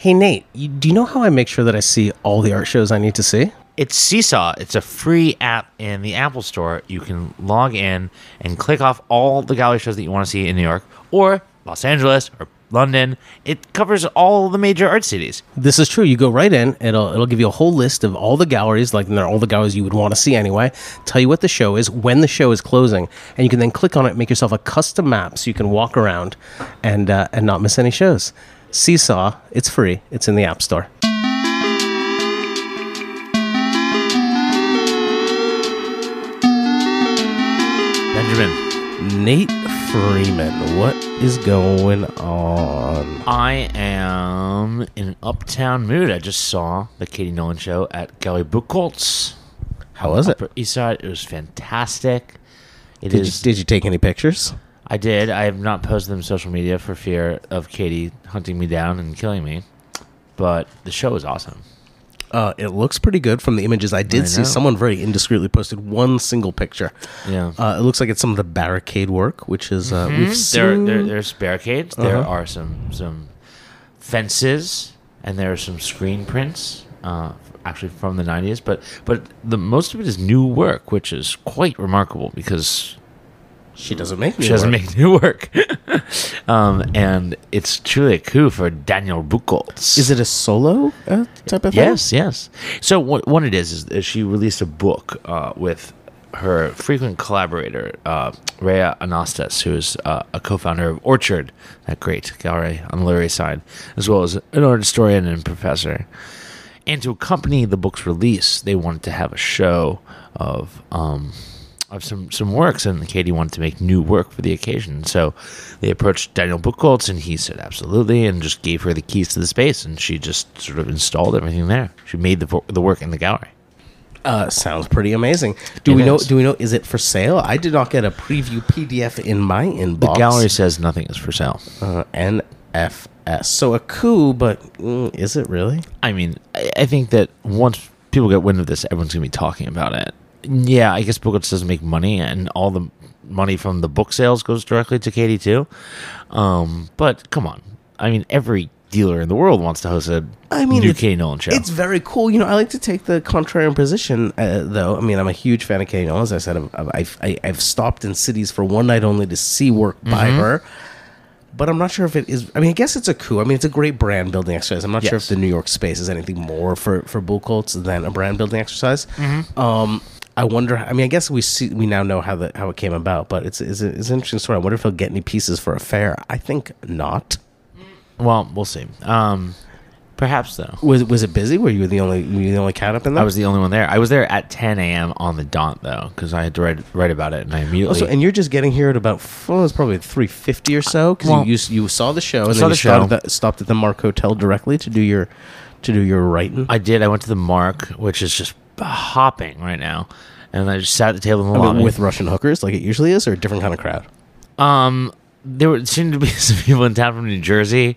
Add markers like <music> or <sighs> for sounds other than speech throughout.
Hey Nate, you, do you know how I make sure that I see all the art shows I need to see? It's Seesaw. It's a free app in the Apple Store. You can log in and click off all the gallery shows that you want to see in New York or Los Angeles or London. It covers all the major art cities. This is true. You go right in. It'll it'll give you a whole list of all the galleries, like they're all the galleries you would want to see anyway. Tell you what the show is, when the show is closing, and you can then click on it, make yourself a custom map so you can walk around and uh, and not miss any shows. Seesaw, it's free. It's in the App Store. Benjamin, Nate Freeman, what is going on? I am in an uptown mood. I just saw the Cady Noland show at Gallery Buchholz. How was it? Upper East Side. It was fantastic. It Did is. you, did you take any pictures? I did. I have not posted them on social media for fear of Cady hunting me down and killing me. But the show was awesome. Uh, it looks pretty good from the images I did I see. know. Someone very indiscreetly posted one single picture. Yeah. Uh, it looks like it's some of the barricade work, which is uh, we've seen. there, there's barricades. There Uh-huh. are some some fences, and there are some screen prints, uh, actually from the '90s. But but the most of it is new work, which is quite remarkable because she doesn't make. she doesn't make new work. <laughs> um, and it's truly a coup for Daniel Buchholz. Is it a solo uh, type of thing? Yes, yes. So what what it is is that she released a book uh, with her frequent collaborator uh, Rhea Anastas, who is uh, a co-founder of Orchard, that great gallery on the East Side, as well as an art historian and professor. And to accompany the book's release, they wanted to have a show of um, of some some works, and Cady wanted to make new work for the occasion. So they approached Daniel Buchholz, and he said absolutely, and just gave her the keys to the space, and she just sort of installed everything there. She made the the work in the gallery. Uh, sounds pretty amazing. Do It we know? is. Do we know? Is it for sale? I did not get a preview PDF in my inbox. The gallery says nothing is for sale. uh, NFS. So a coup, but mm, is it really? I mean, I, I think that once people get wind of this, everyone's gonna be talking about it. Yeah, I guess Buchholz doesn't make money, and all the money from the book sales goes directly to Cady too. Um, but come on, I mean, every dealer in the world wants to host a I mean, new Cady Noland show. It's very cool. You know, I like to take the contrarian position, uh, though. I mean, I'm a huge fan of Cady Noland. As I said, I've, I've, I've stopped in cities for one night only to see work by Mm-hmm. her. But I'm not sure if it is. I mean, I guess it's a coup. I mean, it's a great brand building exercise. I'm not sure if the New York space is anything more for for Buchholz than a brand building exercise. Mm-hmm. Um, I wonder. I mean, I guess we see we now know how the how it came about, but it's it's, it's an interesting story. I wonder if he'll get any pieces for a fair. I think not. well, we'll see. Um, perhaps though. Was was it busy? Were you the only were you the only cat up in there? I was the only one there. I was there at 10 a.m. on the dot though, because I had to write write about it, and I immediately Also, and you're just getting here at about well, it's probably three fifty or so because Well, you, you you saw the show and saw then you the show. stopped at, the, stopped at the Mark Hotel directly to do your to do your writing. I did. I went to the Mark, which is just hopping right now, and I just sat at the table in the I mean, with Russian hookers like it usually is, or a different kind of crowd. um, there <laughs> seemed to be some people in town from New Jersey.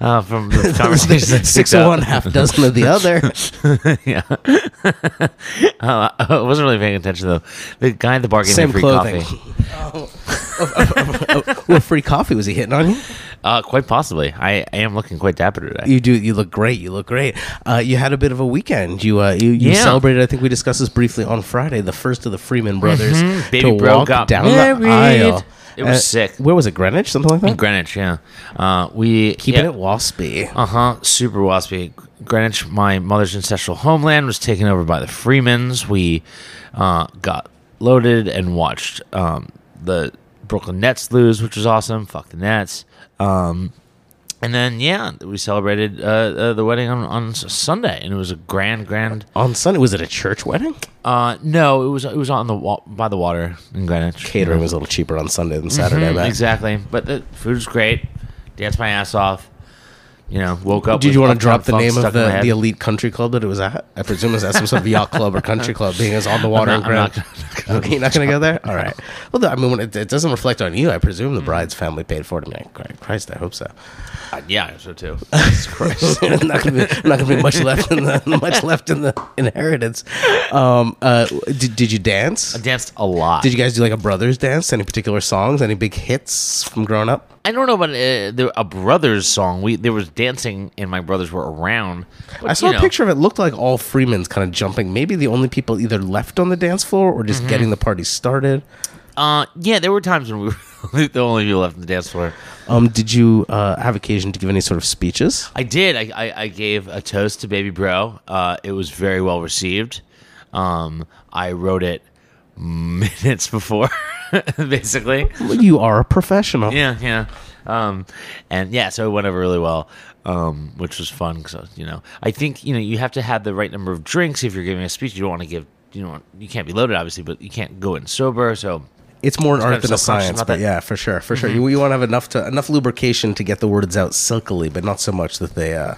Uh, from the <laughs> picked Six of one, half dozen of the other. <laughs> yeah. uh, I wasn't really paying attention though. The guy at the bar gave Same me free clothing. coffee. what free coffee was he hitting on you? Uh, quite possibly. I, I am looking quite dapper today. You do. You look great. You look great. Uh, you had a bit of a weekend. You uh, you, you Yeah. celebrated. I think we discussed this briefly on Friday. The first of the Freeman brothers Mhm. Baby to walk down married. the aisle. It was Uh, sick. Where was it? Greenwich, something like that. In Greenwich, yeah. Uh, we Keeping yeah. it waspy. Uh huh. Super waspy. Greenwich, my mother's ancestral homeland, was taken over by the Freemans. We uh, got loaded and watched um, the Brooklyn Nets lose, which was awesome. Fuck the Nets. Um, and then yeah, we celebrated uh, uh, the wedding on, on Sunday, and it was a grand, grand. On Sunday, was it a church wedding? Uh, no, it was it was on the wa- by the water in Greenwich. Catering was a little cheaper on Sunday than Saturday. I Mhm, bet. exactly, but the food was great. Danced my ass off. You know, woke up. Did you want to drop the name of the, the elite country club that it was at? I presume it's at some sort of yacht club or country club, being as on the water I'm and not- ground. I'm not gonna- Okay, you're not going to go there. All right. Well, I mean, when it, it doesn't reflect on you. I presume the bride's family paid for it. I mean, Christ, I hope so. Uh, yeah, so too. <laughs> Jesus Christ. <laughs> not going to be not to be much left in the <laughs> much left in the inheritance. Um, uh, did, did you dance? I danced a lot. Did you guys do like a brothers dance? Any particular songs? Any big hits from growing up? I don't know about uh, the, a brothers song. We there was dancing, and my brothers were around. But, I saw you a know, picture of it. Looked like all Freeman's kind of jumping. Maybe the only people either left on the dance floor or Mm-hmm. just getting the party started. Uh, yeah, there were times when we were <laughs> the only people left on the dance floor. Um, did you uh, have occasion to give any sort of speeches? I did. I, I, I gave a toast to Baby Bro. Uh, it was very well received. Um, I wrote it <laughs> minutes before, <laughs> basically. Well, you are a professional. Yeah, yeah. Um, and yeah, so it went over really well, um, which was fun. Because you know, I think you know you have to have the right number of drinks if you're giving a speech. You don't want to give. You know, you can't be loaded, obviously, but you can't go in sober. So It's more an art than a science, but yeah, for sure, for sure. You, you want to have enough to enough lubrication to get the words out silkily, but not so much that they uh,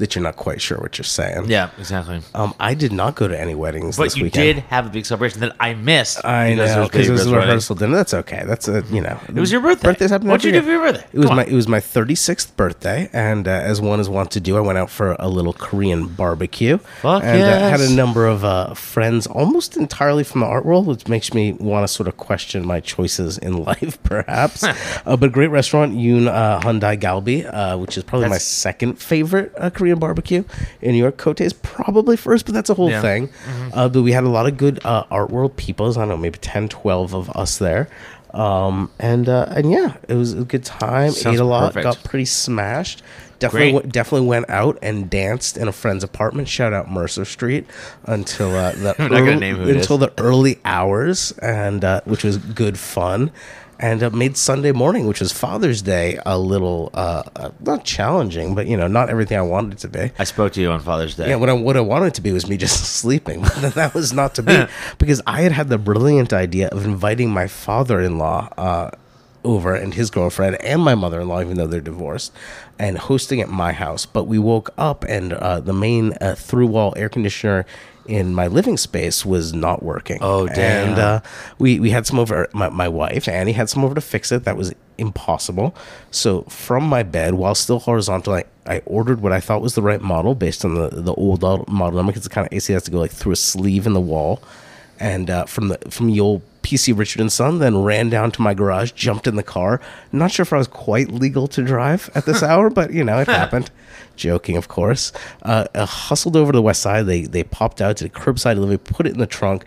that you're not quite sure what you're saying. yeah, exactly. Um, I did not go to any weddings But this you weekend. did have a big celebration that I missed. I know because it was a rehearsal dinner. That's okay. That's a you know. It was your birthday. Birthdays happen. What'd you do for your birthday? It was Come my on. it was my 36th birthday, and uh, as one is wont to do, I went out for a little Korean barbecue. Fuck and uh, had a number of uh, friends, almost entirely from the art world, which makes me want to sort of question my choices in <laughs> life, perhaps. <laughs> uh, but a great restaurant, Yoon uh, Haeundae Galbi, uh, which is probably my second favorite uh, Korean barbecue in New York. Cote is probably first, but that's a whole Yeah. thing. Uh, but we had a lot of good uh, art world peoples. I don't know, maybe 10, 12 of us there. Um, and uh, and yeah, it was a good time. Sounds Ate a lot, perfect. got pretty smashed. Definitely, w- definitely went out and danced in a friend's apartment. Shout out Mercer Street until uh, the <laughs> I'm not gonna early- until the early hours, and uh, which was good fun. And uh, made Sunday morning, which was Father's Day, a little uh, uh, not challenging, but you know, not everything I wanted it to be. I spoke to you on Father's Day. Yeah, what I what I wanted it to be was me just <laughs> sleeping, but that was not to be <laughs> because I had had the brilliant idea of inviting my father-in-law uh, over and his girlfriend and my mother-in-law, even though they're divorced, and hosting at my house. But we woke up and uh, the main uh, through-wall air conditioner in my living space was not working. Oh, damn. And uh, we we had some over. My, my wife Annie had some over to fix it. That was impossible. So from my bed, while still horizontal, I, I ordered what I thought was the right model based on the the old model number because the kind of AC has to go like through a sleeve in the wall. And uh, from the from the old PC Richard and Son, then ran down to my garage, jumped in the car. Not sure if I was quite legal to drive at this <laughs> hour, but you know it happened. Joking, of course. Uh, uh, hustled over to the west side. They they popped out to the curbside delivery, put it in the trunk,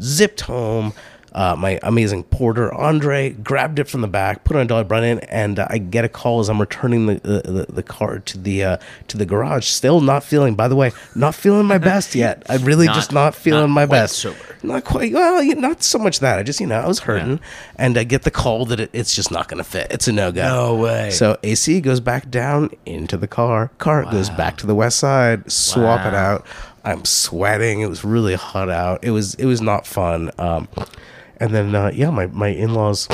zipped home. Uh, my amazing porter Andre grabbed it from the back, put it on a dollar, brought in, and uh, I get a call as I'm returning the the, the, car to the uh, to the garage. Still not feeling. By the way, not feeling my best yet. I'm really Not- just not feeling not my best. sober. Not quite. Well, not so much that. I just you know I was hurting, Yeah. and I get the call that it, it's just not going to fit. It's a no go. No way. So AC goes back down into the car. Car goes back to the west side. Swap it out. I'm sweating. It was really hot out. It was it was not fun. Um, and then uh, yeah, my my in laws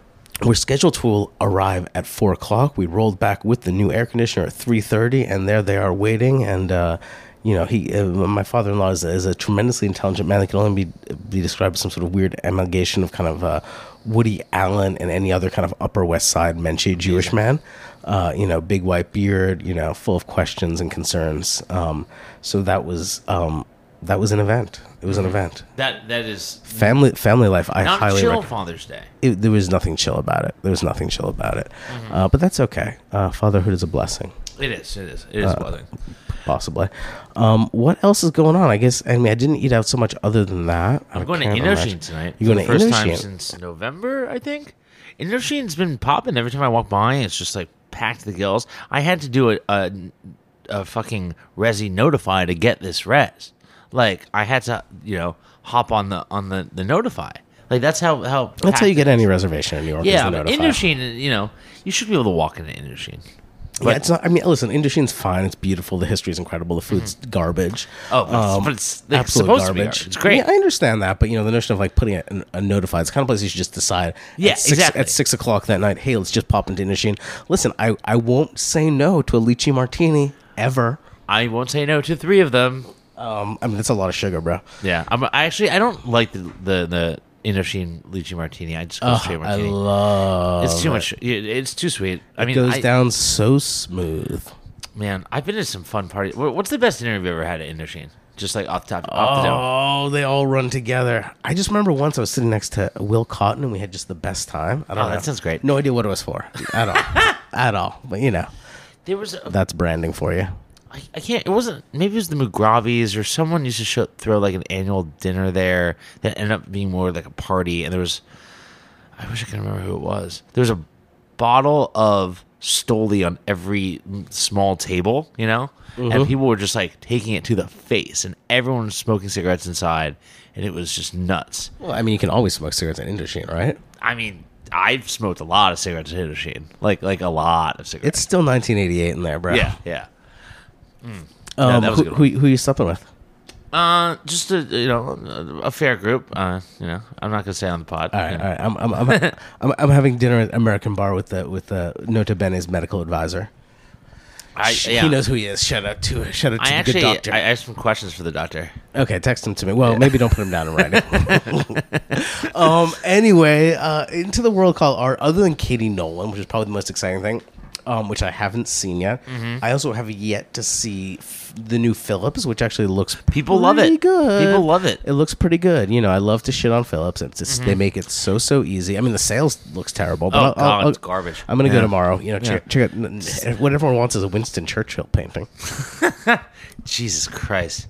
<sniffs> were scheduled to arrive at four o'clock. We rolled back with the new air conditioner at three thirty, and there they are waiting. And uh, you know, he uh, my father in law is, is a tremendously intelligent man. That can only be be described as some sort of weird amalgamation of kind of uh, Woody Allen and any other kind of Upper West Side Menchie Jewish man. Uh, you know, big white beard. You know, full of questions and concerns. Um, so that was um, that was an event. It was an event. That that is Family family life. I not highly chill recommend Father's Day. it, there was nothing chill about it. There was nothing chill about it. Mm-hmm. Uh, but that's okay. Uh, fatherhood is a blessing, It is. It is. It is Uh, blessing. possibly. Um, what else is going on? I guess. I mean, I didn't eat out so much other than that. I I'm going to Indochine tonight. You're going to first time since November, I think. Indochine's been popping every time I walk by. It's just like packed the gills. I had to do a, a, a fucking resi notify to get this res. Like I had to, you know, hop on the on the the notify. Like that's how how. That's how you get any reservation in New York. Yeah, is the. Indochine, you know, you should be able to walk into Indochine. yeah, it's not. I mean, listen, Indochine's fine. It's beautiful. The history is incredible. The food's garbage. Mm-hmm. Oh, but it's- but it's, like, absolute supposed to be garbage. It's great. Yeah, I understand that, but you know, the notion of like putting a, a notified, it's kind of place you should just decide. Yeah, at six, exactly. At six o'clock that night, hey, let's just pop into Indochine. Listen, I I won't say no to a lychee martini ever. I won't say no to three of them. Um, I mean, that's a lot of sugar, bro. Yeah, I'm, I actually I don't like the the, the Indochine lychee martini. I just go straight I martini. love. it's too it. much. it- It's too sweet. I It mean, goes I- down so smooth. Man, I've been to some fun parties. Wha- What's the best dinner you've ever had at Indochine? Just like off the top, off the dome. Oh, they all run together. I just remember once I was sitting next to Will Cotton and we had just the best time. I don't Oh, know. that sounds great. No idea what it was for at all, <laughs> at all. But you know, There was a, That's branding for you. I, I can't. It wasn't. Maybe it was the McGravies or someone used to show, throw like an annual dinner there that ended up being more like a party. And there was, I wish I could remember who it was. There was a bottle of Stoli on every small table, you know, and mm-hmm. people were just like taking it to the face, and everyone was smoking cigarettes inside, and it was just nuts. Well, I mean, you can always smoke cigarettes in Indochine, right? I mean, I've smoked a lot of cigarettes at Hiroshima, like like a lot of cigarettes. It's still 1988 in there, bro. yeah, yeah. Um, Yeah, that who, who, who you supping with? Uh, just a you know a fair group. Uh, you know, I'm not gonna say on the pod. All right, you know. all right. I'm, I'm, I'm, <laughs> I'm, I'm having dinner at American Bar with the with the Nota Bene's medical advisor. I, yeah. He knows who he is. Shout out to shout out to I the actually good doctor. I have some questions for the doctor. okay, text him to me. Well, maybe don't put him down in writing. <laughs> <laughs> um. Anyway, uh, into the world called art. Other than Cady Noland, which is probably the most exciting thing, um, which I haven't seen yet. Mm-hmm. I also have yet to see f- the new Phillips, which actually looks People love it. Good. People love it. It looks pretty good. You know, I love to shit on Phillips. It's just, Mm-hmm. they make it so so easy. I mean, the sales looks terrible, but Oh I'll, god, I'll- it's garbage. I'm gonna Yeah. go tomorrow. You know, check, check out what everyone wants is a Winston Churchill painting. <laughs> Jesus Christ,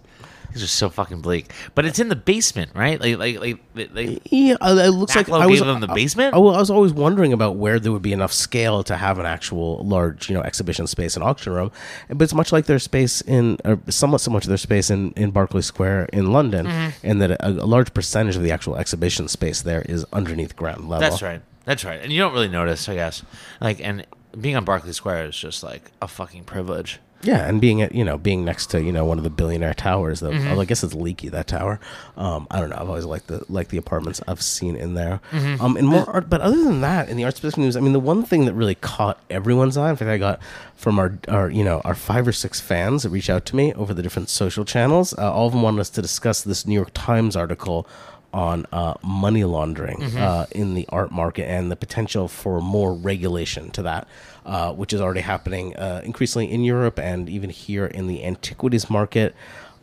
these are so fucking bleak. But it's in the basement, right? Like like like, like Yeah, uh, it looks like I was them the basement? I, I was always wondering about where there would be enough scale to have an actual large, you know, exhibition space and auction room. But it's much like their space in, or somewhat similar to their space in in Berkeley Square in London, Mm-hmm. and that a, a large percentage of the actual exhibition space there is underneath ground level. that's right. That's right. And you don't really notice, I guess. Like and being on Berkeley Square is just like a fucking privilege. Yeah, and being at you know being next to you know one of the billionaire towers. Though Mm-hmm. although I guess it's leaky that tower. Um, I don't know. I've always liked the like the apartments I've seen in there. Mm-hmm. Um, and more art. But other than that, in the art specific news, I mean, the one thing that really caught everyone's eye. In fact, I got from our our you know our five or six fans that reached out to me over the different social channels. Uh, all of them wanted us to discuss this New York Times article on uh, money laundering Mm-hmm. uh, in the art market and the potential for more regulation to that, uh, which is already happening uh, increasingly in Europe and even here in the antiquities market.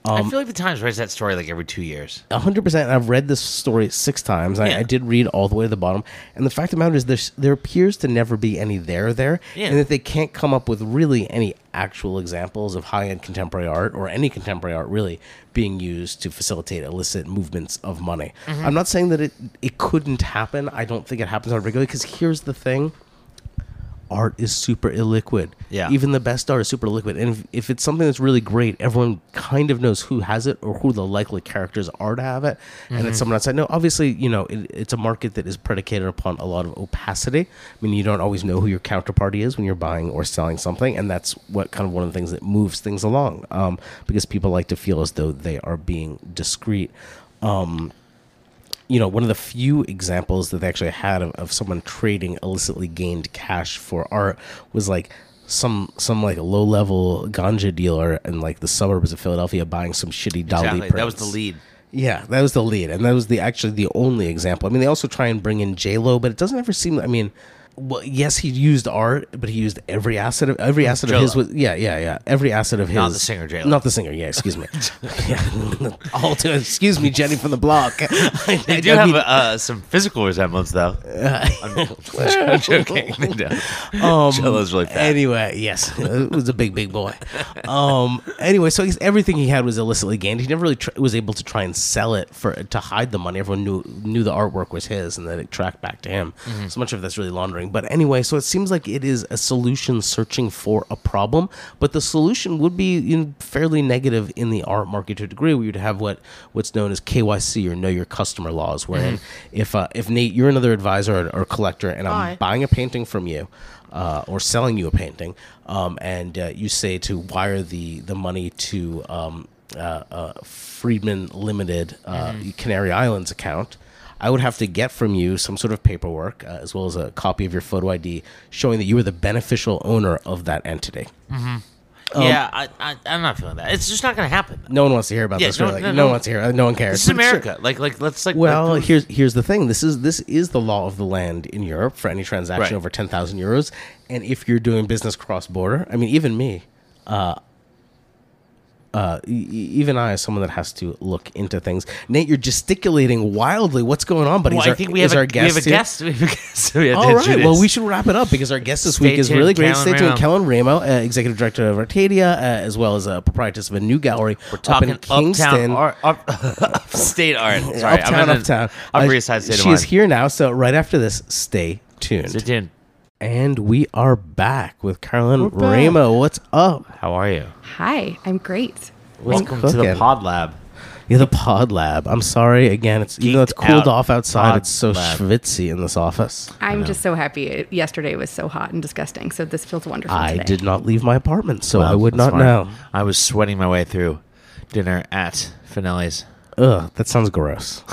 I Um, feel like the Times writes that story like every two years. Hundred percent. I've read this story six times. I, Yeah. I did read all the way to the bottom, and the fact of the matter is, there's, there appears to never be any there there, Yeah. and that they can't come up with really any actual examples of high end contemporary art or any contemporary art really being used to facilitate illicit movements of money. Mm-hmm. I'm not saying that it it couldn't happen. I don't think it happens on a regular. Because here's the thing: art is super illiquid. Yeah. Even the best art is super liquid. And if, if it's something that's really great, everyone kind of knows who has it or who the likely characters are to have it. And Mm-hmm. it's someone outside. No, obviously, you know, it, it's a market that is predicated upon a lot of opacity. I mean, you don't always know who your counterparty is when you're buying or selling something. And that's what kind of one of the things that moves things along um, because people like to feel as though they are being discreet. Um, you know, one of the few examples that they actually had of, of someone trading illicitly gained cash for art was like some some like low level ganja dealer in like the suburbs of Philadelphia buying some shitty Dali Exactly. That was the lead. Yeah, that was the lead, and that was the actually the only example. I mean, they also try and bring in Jho Low, but it doesn't ever seem. I mean, well, yes, he used art, but he used every asset of every asset of his was yeah, yeah, yeah. Every asset of his, Not the singer, J-Lo. not the singer. Yeah, excuse me. yeah. <laughs> <laughs> All to, excuse me, Jenny from the block. <laughs> I, They do have uh, some physical resemblance, though. I'm, I'm joking. Um, Jho Low's really fat. Anyway, yes, it was a big, big boy. Um, anyway, so he's, everything he had was illicitly gained. He never really tr- was able to try and sell it for to hide the money. Everyone knew knew the artwork was his, and that it tracked back to him. Mm-hmm. So much of that's really laundering. But anyway, so it seems like it is a solution searching for a problem, but the solution would be you know, fairly negative in the art market to a degree. We would have what what's known as KYC or Know Your Customer laws, wherein Mm-hmm. if uh, if Nate, you're another advisor or, or collector, and I'm Hi. buying a painting from you uh, or selling you a painting, um, and uh, you say to wire the the money to um, uh, uh, Friedman Limited uh, Canary Islands account. I would have to get from you some sort of paperwork, uh, as well as a copy of your photo ID, showing that you were the beneficial owner of that entity. yeah, I, I, I'm not feeling that. It's just not going to happen. No one wants to hear about Yeah, this. no- really. no- No, no. one wants to hear. No one cares. This is. America. Like, like, let's like. Well, like, here's here's the thing. This is this is the law of the land in Europe for any transaction Right. over ten thousand euros, and if you're doing business cross border, I mean, even me, uh, uh, e- even I, as someone that has to look into things, Nate, you're gesticulating wildly. What's going on? But Well, he's I our, think we have, a, our we guest. have a guest. We have a guest. <laughs> We All right. Well, we should wrap it up because our guest this Stay week is tuned, really great. Kellen Stay tuned. Ramo. Kellen Ramo, uh, executive director of Artadia, uh, as well as a proprietress of a new gallery We're talking up in Kingston. uptown art, up, <laughs> state art. Sorry, uptown, I'm in uptown. Upper Uh, East Side State of She is here now. So right after this, stay tuned. Sit in. And we are back with Carolyn back. Ramo. What's up? How are you? Hi, I'm great. Welcome to the cooking? Pod Lab. Yeah, the Pod Lab. I'm sorry again. It's even though it's cooled out off outside, Pod it's so Lab. schwitzy in this office. I'm just so happy. It- Yesterday was so hot and disgusting, so this feels wonderful. I today. did not leave my apartment, so I would that's not fine. know. I was sweating my way through dinner at Fanelli's. Ugh, that sounds gross.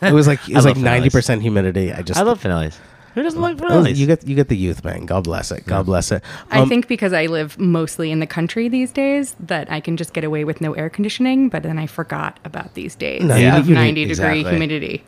it was like <laughs> it was I like love ninety Fanelli's. percent humidity. I just I love Fanelli's. Who doesn't like Oh, you get you get the youth man. God bless it. God bless it. I Um, think because I live mostly in the country these days, that I can just get away with no air conditioning. But then I forgot about these days No, you- of you 90 degree exactly. humidity.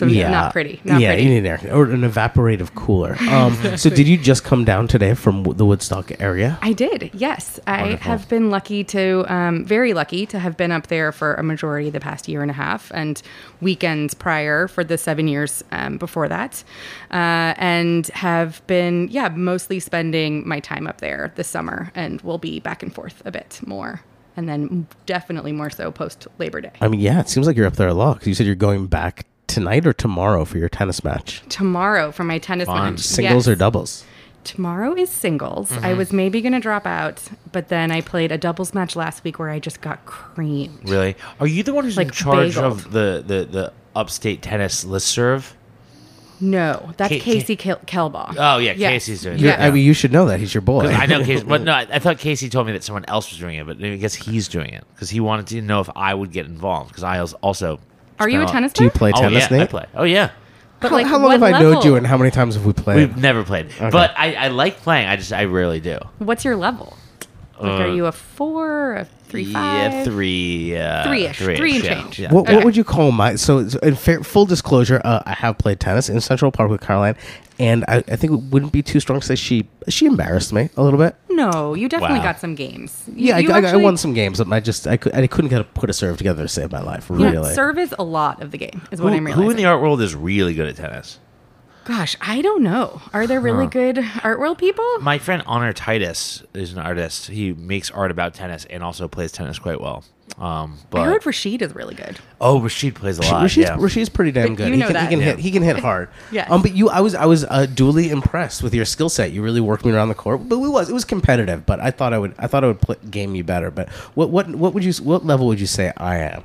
So not pretty. Not yeah, pretty. you need an air or an evaporative cooler. <laughs> Um, so did you just come down today from the Woodstock area? I did, yes. I Wonderful. have been lucky to, um, very lucky to have been up there for a majority of the past year and a half and weekends prior for the seven years um, before that. Uh, and have been, yeah, mostly spending my time up there this summer and will be back and forth a bit more. And then definitely more so post Labor Day. I mean, yeah, it seems like you're up there a lot because you said you're going back tonight or tomorrow for your tennis match. Tomorrow for my tennis Fun. match. Singles Yes. or doubles? Tomorrow is singles. I mm-hmm. was maybe going to drop out, but then I played a doubles match last week where I just got creamed. Really? Are you the one who's in Like charge bageled. of the, the, the upstate tennis listserv? No, that's Ca- Ca- Casey Kel- Kelbaugh. Oh, yeah, Yes. Casey's doing it. You're- Yeah. I mean, you should know that he's your boy. I know Casey, but <laughs> no, I, I thought Casey told me that someone else was doing it, but I guess he's doing it because he wanted to know if I would get involved because I was also. Are you a spent tennis Do you player? play Oh tennis, yeah, I play. Oh yeah, But how, like, how long what have I level? known you, and how many times have we played? we've never played, but I, I like playing. I just I rarely do. What's your level? Like, are you a four, a three, five? Yeah, three, uh, Three-ish, three and yeah, change. Yeah. What, what would you call my so so in fair, full disclosure? Uh, I have played tennis in Central Park with Caroline, and I, I think it wouldn't be too strong to say she she embarrassed me a little bit. No, you definitely Wow. got some games. You- Yeah, I, you I, I won some games, but I just I, could, I couldn't get a, put a serve together to save my life. Yeah, Really, serve is a lot of the game, is Who, what I'm realizing. who in the art world is really good at tennis? Gosh, I don't know. Are there really good art world people? My friend Honor Titus is an artist. He makes art about tennis and also plays tennis quite well. Um, but I heard Rashid is really good. oh, Rashid plays a lot. Rashid's, yeah. Rashid's pretty damn good. you he know can, he can Yeah. hit he can hit <laughs> hard. yeah. Um, but you, I was I was uh, duly impressed with your skill set. You really worked me around the court. But it was it was competitive. But I thought I would I thought I would play, game you better. But what what what would you what level would you say I am?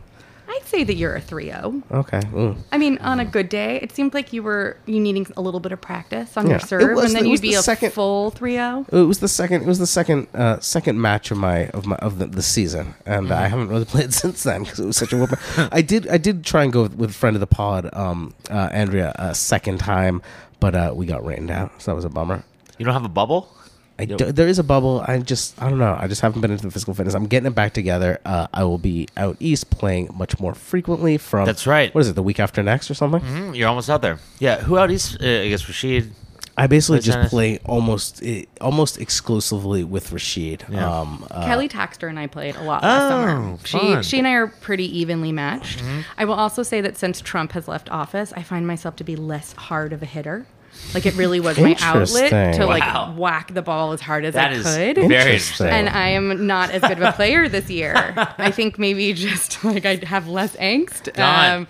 I'd say that you're a 3-0. Okay. mm. I mean, on a good day, it seemed like you were you needing a little bit of practice on Yeah. your serve, was- and then you'd be the a second- full oh? 3-0. It was the second. It was the second. Uh, second match of my of my of the, the season, and I haven't really <laughs> played since then because it was such a whooping. I did. I did try and go with, with friend of the pod, um, uh, Andrea, a second time, but uh, we got rained out, so that was a bummer. You don't have a bubble? I Yep. do- there is a bubble. I just I don't know. I just haven't been into the physical fitness. I'm getting it back together. Uh, I will be out east playing much more frequently. From That's right. What is it? The week after next or something? Mm, you're almost out there. Yeah. Who out east? Uh, I guess Rashid. I basically just tennis? play almost eh, almost exclusively with Rashid. Yeah. Um, uh, Kelly Taxter and I played a lot last Oh, summer. She fun. she and I are pretty evenly matched. I will also say that since Trump has left office, I find myself to be less hard of a hitter. Like it really was my outlet to Interesting. like Wow. whack the ball as hard as That I is could. very Interesting. interesting. and I am not as good of a player this year. I think maybe just <laughs> like I have less angst. God. Um,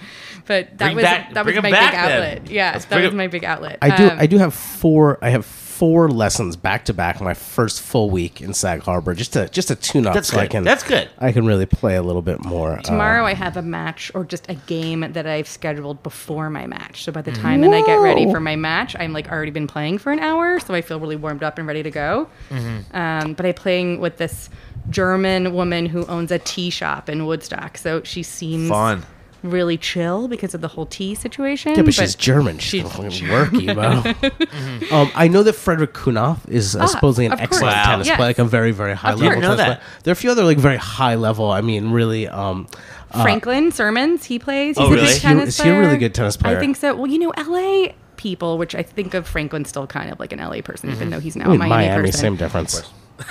but that Bring was back- that was bring 'em my back big then. outlet. Yeah, Let's that bring was 'em- my big outlet. I do. Um, I do have four. I have four lessons back to back. My first full week in Sag Harbor, just to just to tune up, That's so I good. can. That's good. I can really play a little bit more. uh, Tomorrow I have a match or just a game that I've scheduled before my match. So by the time that I get ready for my match, I'm like already been playing for an hour, so I feel really warmed up and ready to go. Mm-hmm. Um, but I'm playing with this German woman who owns a tea shop in Woodstock, so she seems Fun. Really chill because of the whole tea situation. Yeah, but, she's German. She's, she's gonna fucking work, Emo. <laughs> um, I know that Frederick Kunath is uh, Ah, supposedly an of course. excellent Wow. tennis Yes. player, like a very, very high Of level course. tennis Know player. that. There are a few other like very high level. I mean, really. Um, uh, Franklin Sirmans, he plays. He's Oh, a really? big Is he- tennis is he a really good tennis player? I think so. Well, you know, LA people, which I think of Franklin still kind of like an LA person, even though he's now I mean, a Miami, Miami, person. same difference.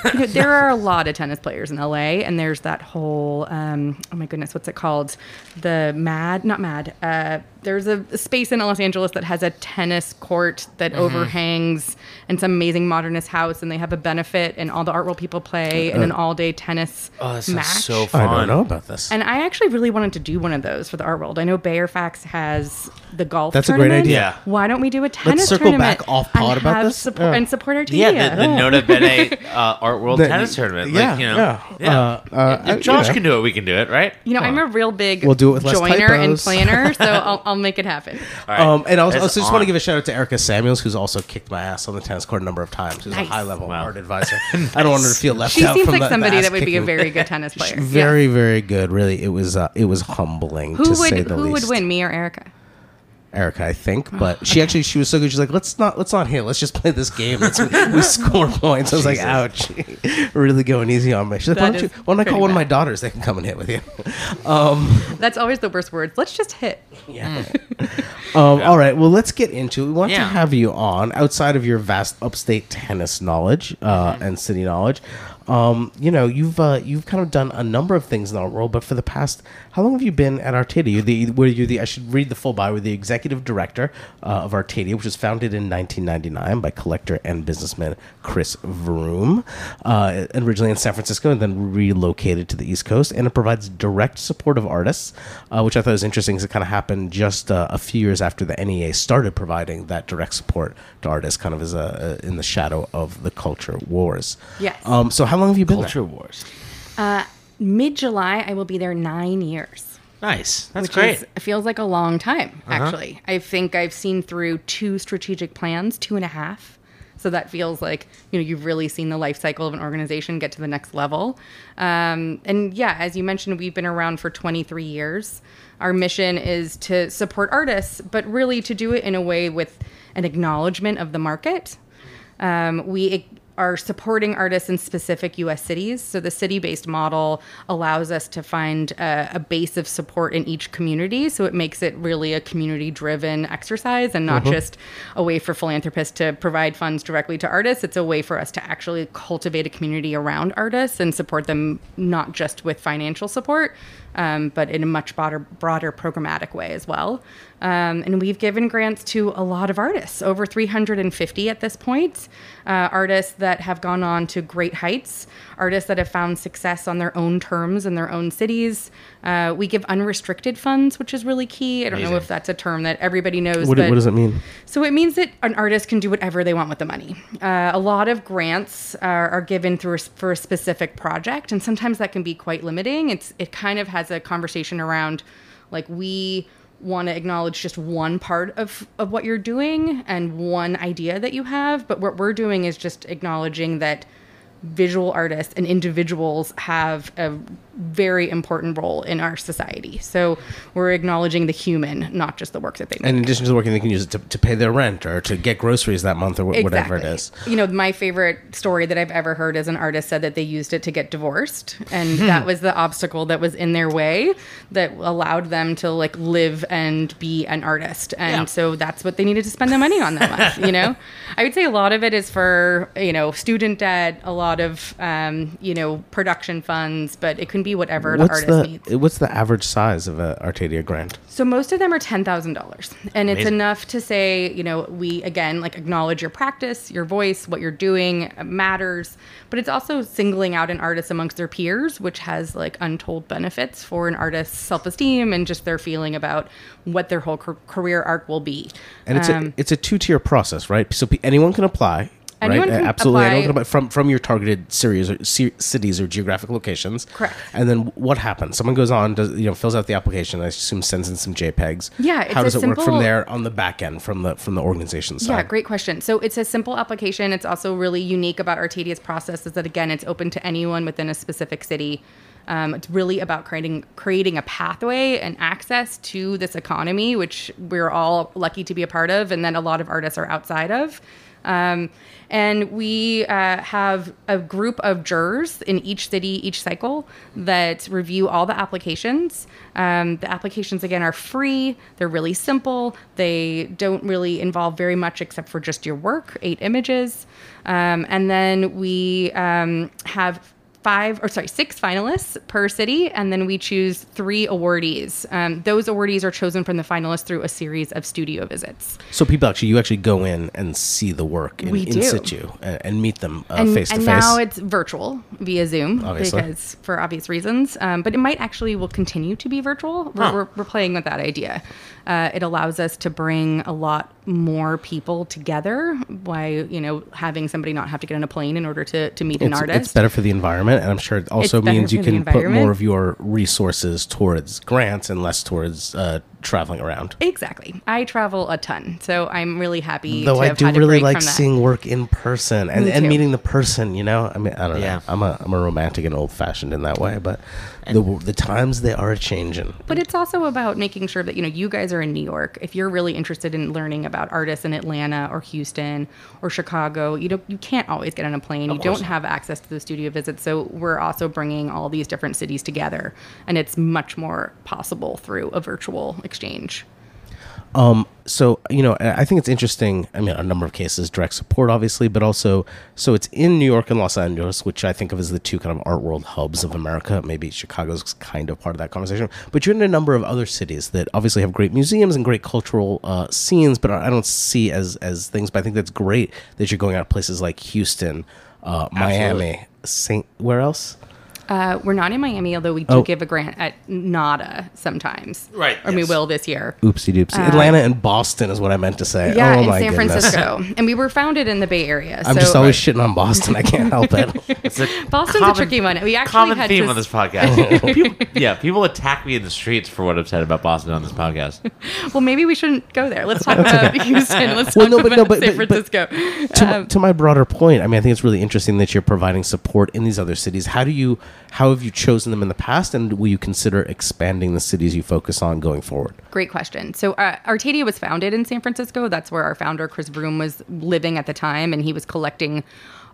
You <laughs> know, there are a lot of tennis players in LA, and there's that whole um, oh my goodness, what's it called? The Mad, not Mad. Uh, there's a, a space in Los Angeles that has a tennis court that Mm-hmm. overhangs and some amazing modernist house, and they have a benefit, and all the art world people play in an all day tennis Oh, that match. so fun. I don't know about this. And I actually really wanted to do one of those for the art world. I know Bayerfax has the golf. That's a great idea. Why don't we do a tennis tournament? circle tournament back off and pod about this? support, Yeah. and support our team? Yeah, the, the Nota <laughs> Bene uh, Art World The- Tennis Tournament. yeah, like, you know, yeah. yeah. Uh, uh, if Josh you know. can do it, we can do it, right? You know, I'm a real big We'll do it with less joiner and planner, so <laughs> I'll, I'll make it happen. All right. Um, and also, It's also just want to give a shout out to Erica Samuels, who's also kicked my ass on the tennis court a number of times. She's Nice. a high level Wow. art advisor. <laughs> I don't want her to feel left She out. She seems from like the- the somebody ass that would be a very good <laughs> tennis player. She's Yeah. Very, very good. Really, it was uh, it was humbling Who to would say the who least. would win, me or Erica? Erica, I think, but she actually she was so good. She's like, let's not let's not hit. Let's just play this game. Let's, we <laughs> score points. I was like, ouch, <laughs> really going easy on me. She's like, why don't you? Why don't I call pretty one of my daughters? They can come and hit with you. <laughs> That's always the worst words. Let's just hit. Yeah. um, all right. Well, let's get into. it. We want to have you on outside of your vast upstate tennis knowledge uh, and city knowledge. Um, you know, you've uh, you've kind of done a number of things in our world, but for the past, how long have you been at Artadia? You're the, were you the? I should read the full bio. We're the executive director uh, of Artadia, which was founded in 1999 by collector and businessman Chris Vroom, uh, originally in San Francisco and then relocated to the East Coast, and it provides direct support of artists, uh, which I thought was interesting because it kind of happened just uh, a few years after the NEA started providing that direct support to artists, kind of as a, a in the shadow of the culture wars. Yes. Um. So how long have you been Culture there? Wars. Mid July, I will be there nine years. Nice. That's great. Is, feels like a long time, actually. I think I've seen through two strategic plans, two and a half. So that feels like you know you've really seen the life cycle of an organization get to the next level. Um, and yeah, as you mentioned, we've been around for 23 years. Our mission is to support artists, but really to do it in a way with an acknowledgement of the market. Um, we are supporting artists in specific US cities. So the city based model allows us to find a, a base of support in each community. So it makes it really a community driven exercise and not just a way for philanthropists to provide funds directly to artists. It's a way for us to actually cultivate a community around artists and support them not just with financial support, um, but in a much broader, broader programmatic way as well. Um, and we've given grants to a lot of artists, over 350 at this point. Uh, artists that have gone on to great heights, artists that have found success on their own terms in their own cities. Uh, we give unrestricted funds, which is really key. I don't know if that's a term that everybody knows. What, but what does it mean? so it means that an artist can do whatever they want with the money. Uh, a lot of grants are, are given through a, for a specific project, and sometimes that can be quite limiting. It's it kind of has a conversation around like we want to acknowledge just one part of, of what you're doing and one idea that you have, but what we're doing is just acknowledging that visual artists and individuals have a very important role in our society. So we're acknowledging the human, not just the work that they make. And in addition to the working, they can use it to, to pay their rent or to get groceries that month or wh- whatever it is. You know, my favorite story that I've ever heard is an artist said that they used it to get divorced, and that was the obstacle that was in their way that allowed them to like live and be an artist. And Yeah. so that's what they needed to spend their money on that month. You know, <laughs> I would say a lot of it is for you know student debt, a lot of um, you know production funds, but it can be whatever the What's artist the needs. what's the average size of a Artadia grant? So most of them are ten thousand dollars, and it's enough to say, you know, we again like acknowledge your practice, your voice, what you're doing matters, but it's also singling out an artist amongst their peers, which has like untold benefits for an artist's self-esteem and just their feeling about what their whole career arc will be. And it's Um, a it's a two tier process, right? So anyone can apply. Anyone right? can Absolutely, apply. anyone from from your targeted series or ci- cities or geographic locations. Correct. And then what happens? Someone goes on, does you know, fills out the application. I assume sends in some JPEGs. Yeah, How does it work from there on the back end from the from the organization side? Yeah, great question. So it's a simple application. It's also really unique about Artadia's process is that again, it's open to anyone within a specific city. Um, it's really about creating creating a pathway and access to this economy, which we're all lucky to be a part of, and then a lot of artists are outside of. Um, and we uh, have a group of jurors in each city, each cycle, that review all the applications. Um, the applications, again, are free. They're really simple. They don't really involve very much except for just your work, eight images. Um, and then we um, have five or sorry six finalists per city and then we choose three awardees um, those awardees are chosen from the finalists through a series of studio visits So people actually, you actually go in and see the work in, in situ and, and meet them uh, and, face to and face. now it's virtual via zoom Obviously. because for obvious reasons um, but it might actually will continue to be virtual we're, Huh. we're, we're playing with that idea uh, it allows us to bring a lot more people together by you know having somebody not have to get on a plane in order to, to meet an artist it's better for the environment, and I'm sure it also better means you can put more of your resources towards grants and less towards uh, traveling around. Exactly. I travel a ton, so I'm really happy. Though to I have do had really like seeing work in person and, Me and meeting the person. You know, I mean, I don't Yeah. know. I'm a I'm a romantic and old fashioned in that way, but the the times they are changing. But it's also about making sure that you know you guys are in New York. If you're really interested in learning about artists in Atlanta or Houston or Chicago, you know you can't always get on a plane. you course don't have access to the studio visits. So we're also bringing all these different cities together, and it's much more possible through a virtual exchange. Um, so you know, I think it's interesting. I mean, a number of cases, direct support, obviously, but also, so it's in New York and Los Angeles, which I think of as the two kind of art world hubs of America. Maybe Chicago's kind of part of that conversation, but you're in a number of other cities that obviously have great museums and great cultural uh, scenes, but I don't see as as things. But I think that's great that you're going out places like Houston, uh, Miami, Saint. Where else? Uh, we're not in Miami, although we do Oh. give a grant at NADA sometimes. Right, Or we will this year. Oopsie doopsie. Atlanta and Boston is what I meant to say. Uh, Yeah, oh in my San goodness. Francisco. <laughs> and we were founded in the Bay Area. I'm so just always shitting on Boston. I can't help it. <laughs> It's a Boston's a tricky one. We actually common had theme to on this podcast. <laughs> people, yeah, people attack me in the streets for what I've said about Boston on this podcast. Well, maybe we shouldn't go there. Let's talk about Houston. Let's Well, talk no, but- about no, but- San but- but- Francisco. to, my, Um, to my broader point, I mean, I think it's really interesting that you're providing support in these other cities. How do you, how have you chosen them in the past, and will you consider expanding the cities you focus on going forward? Great question. So, uh, Artadia was founded in San Francisco. That's where our founder, Chris Vroom was living at the time, and he was collecting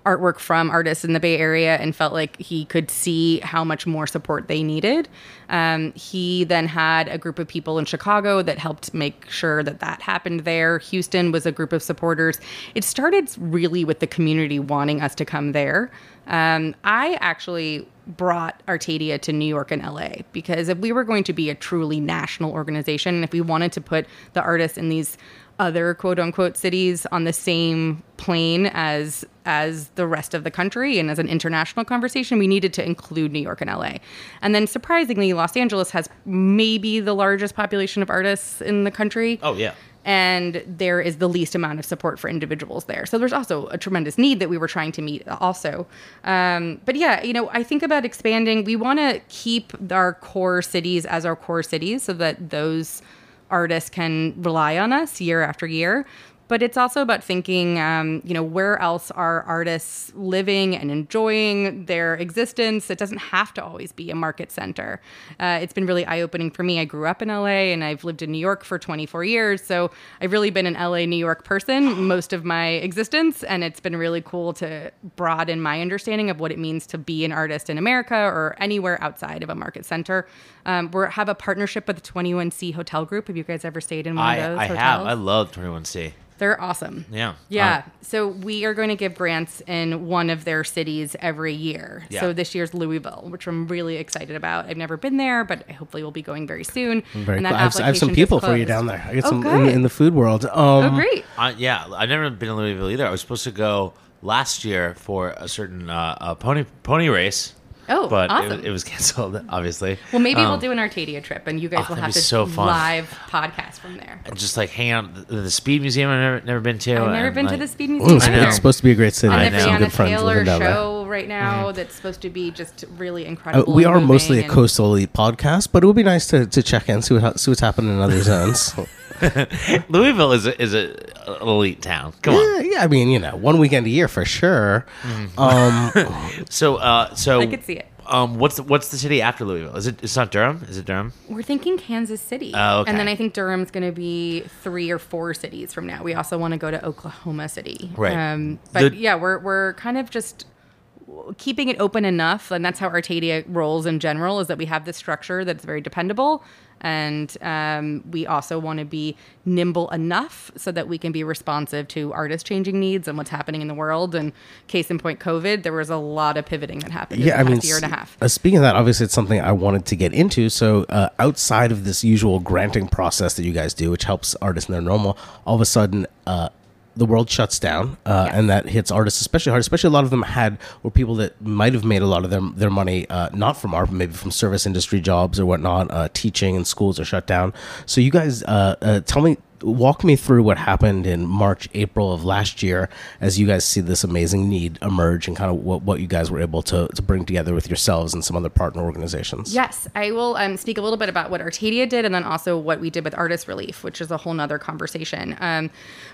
artwork from artists in the Bay Area and felt like he could see how much more support they needed. Um, he then had a group of people in Chicago that helped make sure that that happened there. Houston was a group of supporters. It started really with the community wanting us to come there. Um, I actually brought Artadia to New York and LA because if we were going to be a truly national organization, and if we wanted to put the artists in these other quote unquote cities on the same plane as as the rest of the country and as an international conversation we needed to include New York and LA. And then surprisingly Los Angeles has maybe the largest population of artists in the country Oh yeah. And there is the least amount of support for individuals there. So there's also a tremendous need that we were trying to meet also. Um, but yeah, you know, I think about expanding. We want to keep our core cities as our core cities so that those artists can rely on us year after year. But it's also about thinking, um, you know, where else are artists living and enjoying their existence? It doesn't have to always be a market center. Uh, it's been really eye opening for me. I grew up in LA and I've lived in New York for 24 years. So I've really been an LA, New York person most of my existence. And it's been really cool to broaden my understanding of what it means to be an artist in America or anywhere outside of a market center. Um, we have a partnership with the 21C Hotel Group. Have you guys ever stayed in one I, of those I hotels? have. I love 21C. They're awesome. Yeah. Yeah. Uh, so we are going to give grants in one of their cities every year. Yeah. So this year's Louisville, which I'm really excited about. I've never been there, but I hopefully will be going very soon. Very And cool. I have, I have some people for you down there. I get Oh, some in, in the food world. Um, Oh, great. I, yeah, I've never been to Louisville either. I was supposed to go last year for a certain uh, uh, pony pony race. Oh, but awesome. it, it was canceled, obviously. Well, maybe we'll Um, do an Artadia trip, and you guys Oh, will have to so fun. live podcast from there. and just like hang out the, the Speed Museum. I've never, never been to. I've never and, been to the Speed Museum it's, I know. either. it's supposed to be a great city. And I the have some Brianna good friends Taylor living down there. show right now Mm-hmm. that's supposed to be just really Uh, incredible. we are mostly a coastal elite podcast, but it would be nice to, to check in, see, what, see what's happening in other <laughs> zones. <laughs> Louisville is a, is a, a elite town. Come on. yeah, yeah, I mean, you know, one weekend a year for sure. Mm-hmm. Um, <laughs> So, uh, so I could see it. Um, what's the, what's the city after Louisville? Is it? It's not Durham. Is it Durham? We're thinking Kansas City. Oh, okay. And then I think Durham's going to be three or four cities from now. We also want to go to Oklahoma City. Right. Um, but The- yeah, we're, we're kind of just keeping it open enough. And that's how Artadia rolls in general is that we have this structure that's very dependable. And um, we also want to be nimble enough so that we can be responsive to artist changing needs and what's happening in the world. And case in point, COVID, there was a lot of pivoting that happened yeah, I in the mean, year and a half. Uh, speaking of that, obviously, it's something I wanted to get into. So, uh, outside of this usual granting process that you guys do, which helps artists in their normal, all of a sudden, uh, the world shuts down, uh, and that hits artists especially hard. Especially a lot of them had were people that might have made a lot of their their money uh, not from art, but maybe from service industry jobs or whatnot. Uh, teaching and schools are shut down. So, you guys, uh, uh, tell me. Walk me through what happened in March, April of last year as you guys see this amazing need emerge and kind of what, what you guys were able to, to bring together with yourselves and some other partner organizations. Yes, I will um, speak a little bit about what Artadia did, and then also what we did with Artist Relief, which is a whole nother conversation. Um,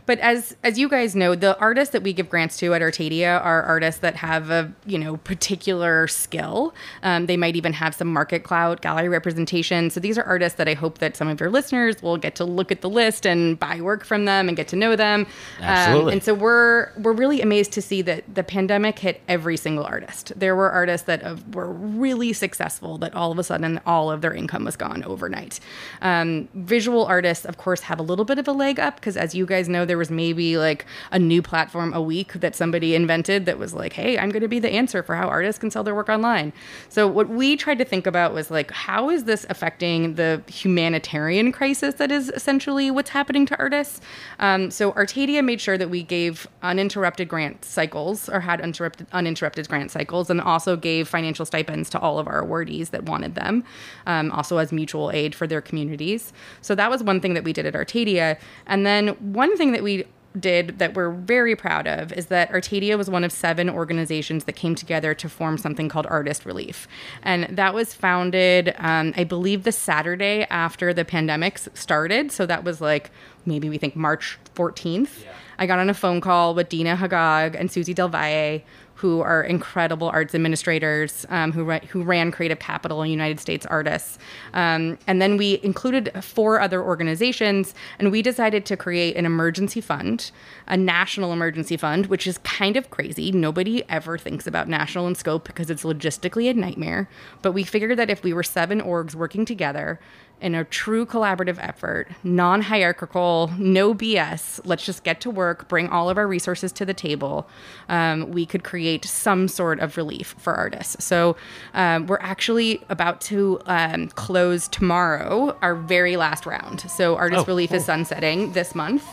but as as you guys know, the artists that we give grants to at Artadia are artists that have a you know particular skill. Um, they might even have some market clout, gallery representation. So these are artists that I hope that some of your listeners will get to look at the list and buy work from them and get to know them. Um, Absolutely. and so we're we're really amazed to see that the pandemic hit every single artist. There were artists that uh, were really successful that all of a sudden all of their income was gone overnight. Um, visual artists, of course, have a little bit of a leg up because, as you guys know, there was maybe like a new platform a week that somebody invented that was like, "Hey, I'm going to be the answer for how artists can sell their work online." So what we tried to think about was like, how is this affecting the humanitarian crisis that is essentially what's happening to artists? Um, so Artadia made sure that we gave uninterrupted grant cycles or had uninterrupted uninterrupted grant cycles, and also gave financial stipends to all of our awardees that wanted them, um, also as mutual aid for their communities. So that was one thing that we did at Artadia. and then one thing that we did that we're very proud of is that Artadia was one of seven organizations that came together to form something called Artist Relief. And that was founded, um, I believe, the Saturday after the pandemic started. So that was like maybe we think March 14th. I got on a phone call with Deana Haggag and Suzy Delvalle, who are incredible arts administrators um, who, ra- who ran Creative Capital and United States Artists. Um, and then we included four other organizations, and we decided to create an emergency fund, a national emergency fund, which is kind of crazy. Nobody ever thinks about national in scope because it's logistically a nightmare. But we figured that if we were seven orgs working together, in a true collaborative effort, non hierarchical, no BS. Let's just get to work, bring all of our resources to the table. Um, we could create some sort of relief for artists. So um, we're actually about to um, close tomorrow our very last round. So Artist Oh, Relief is sunsetting this month,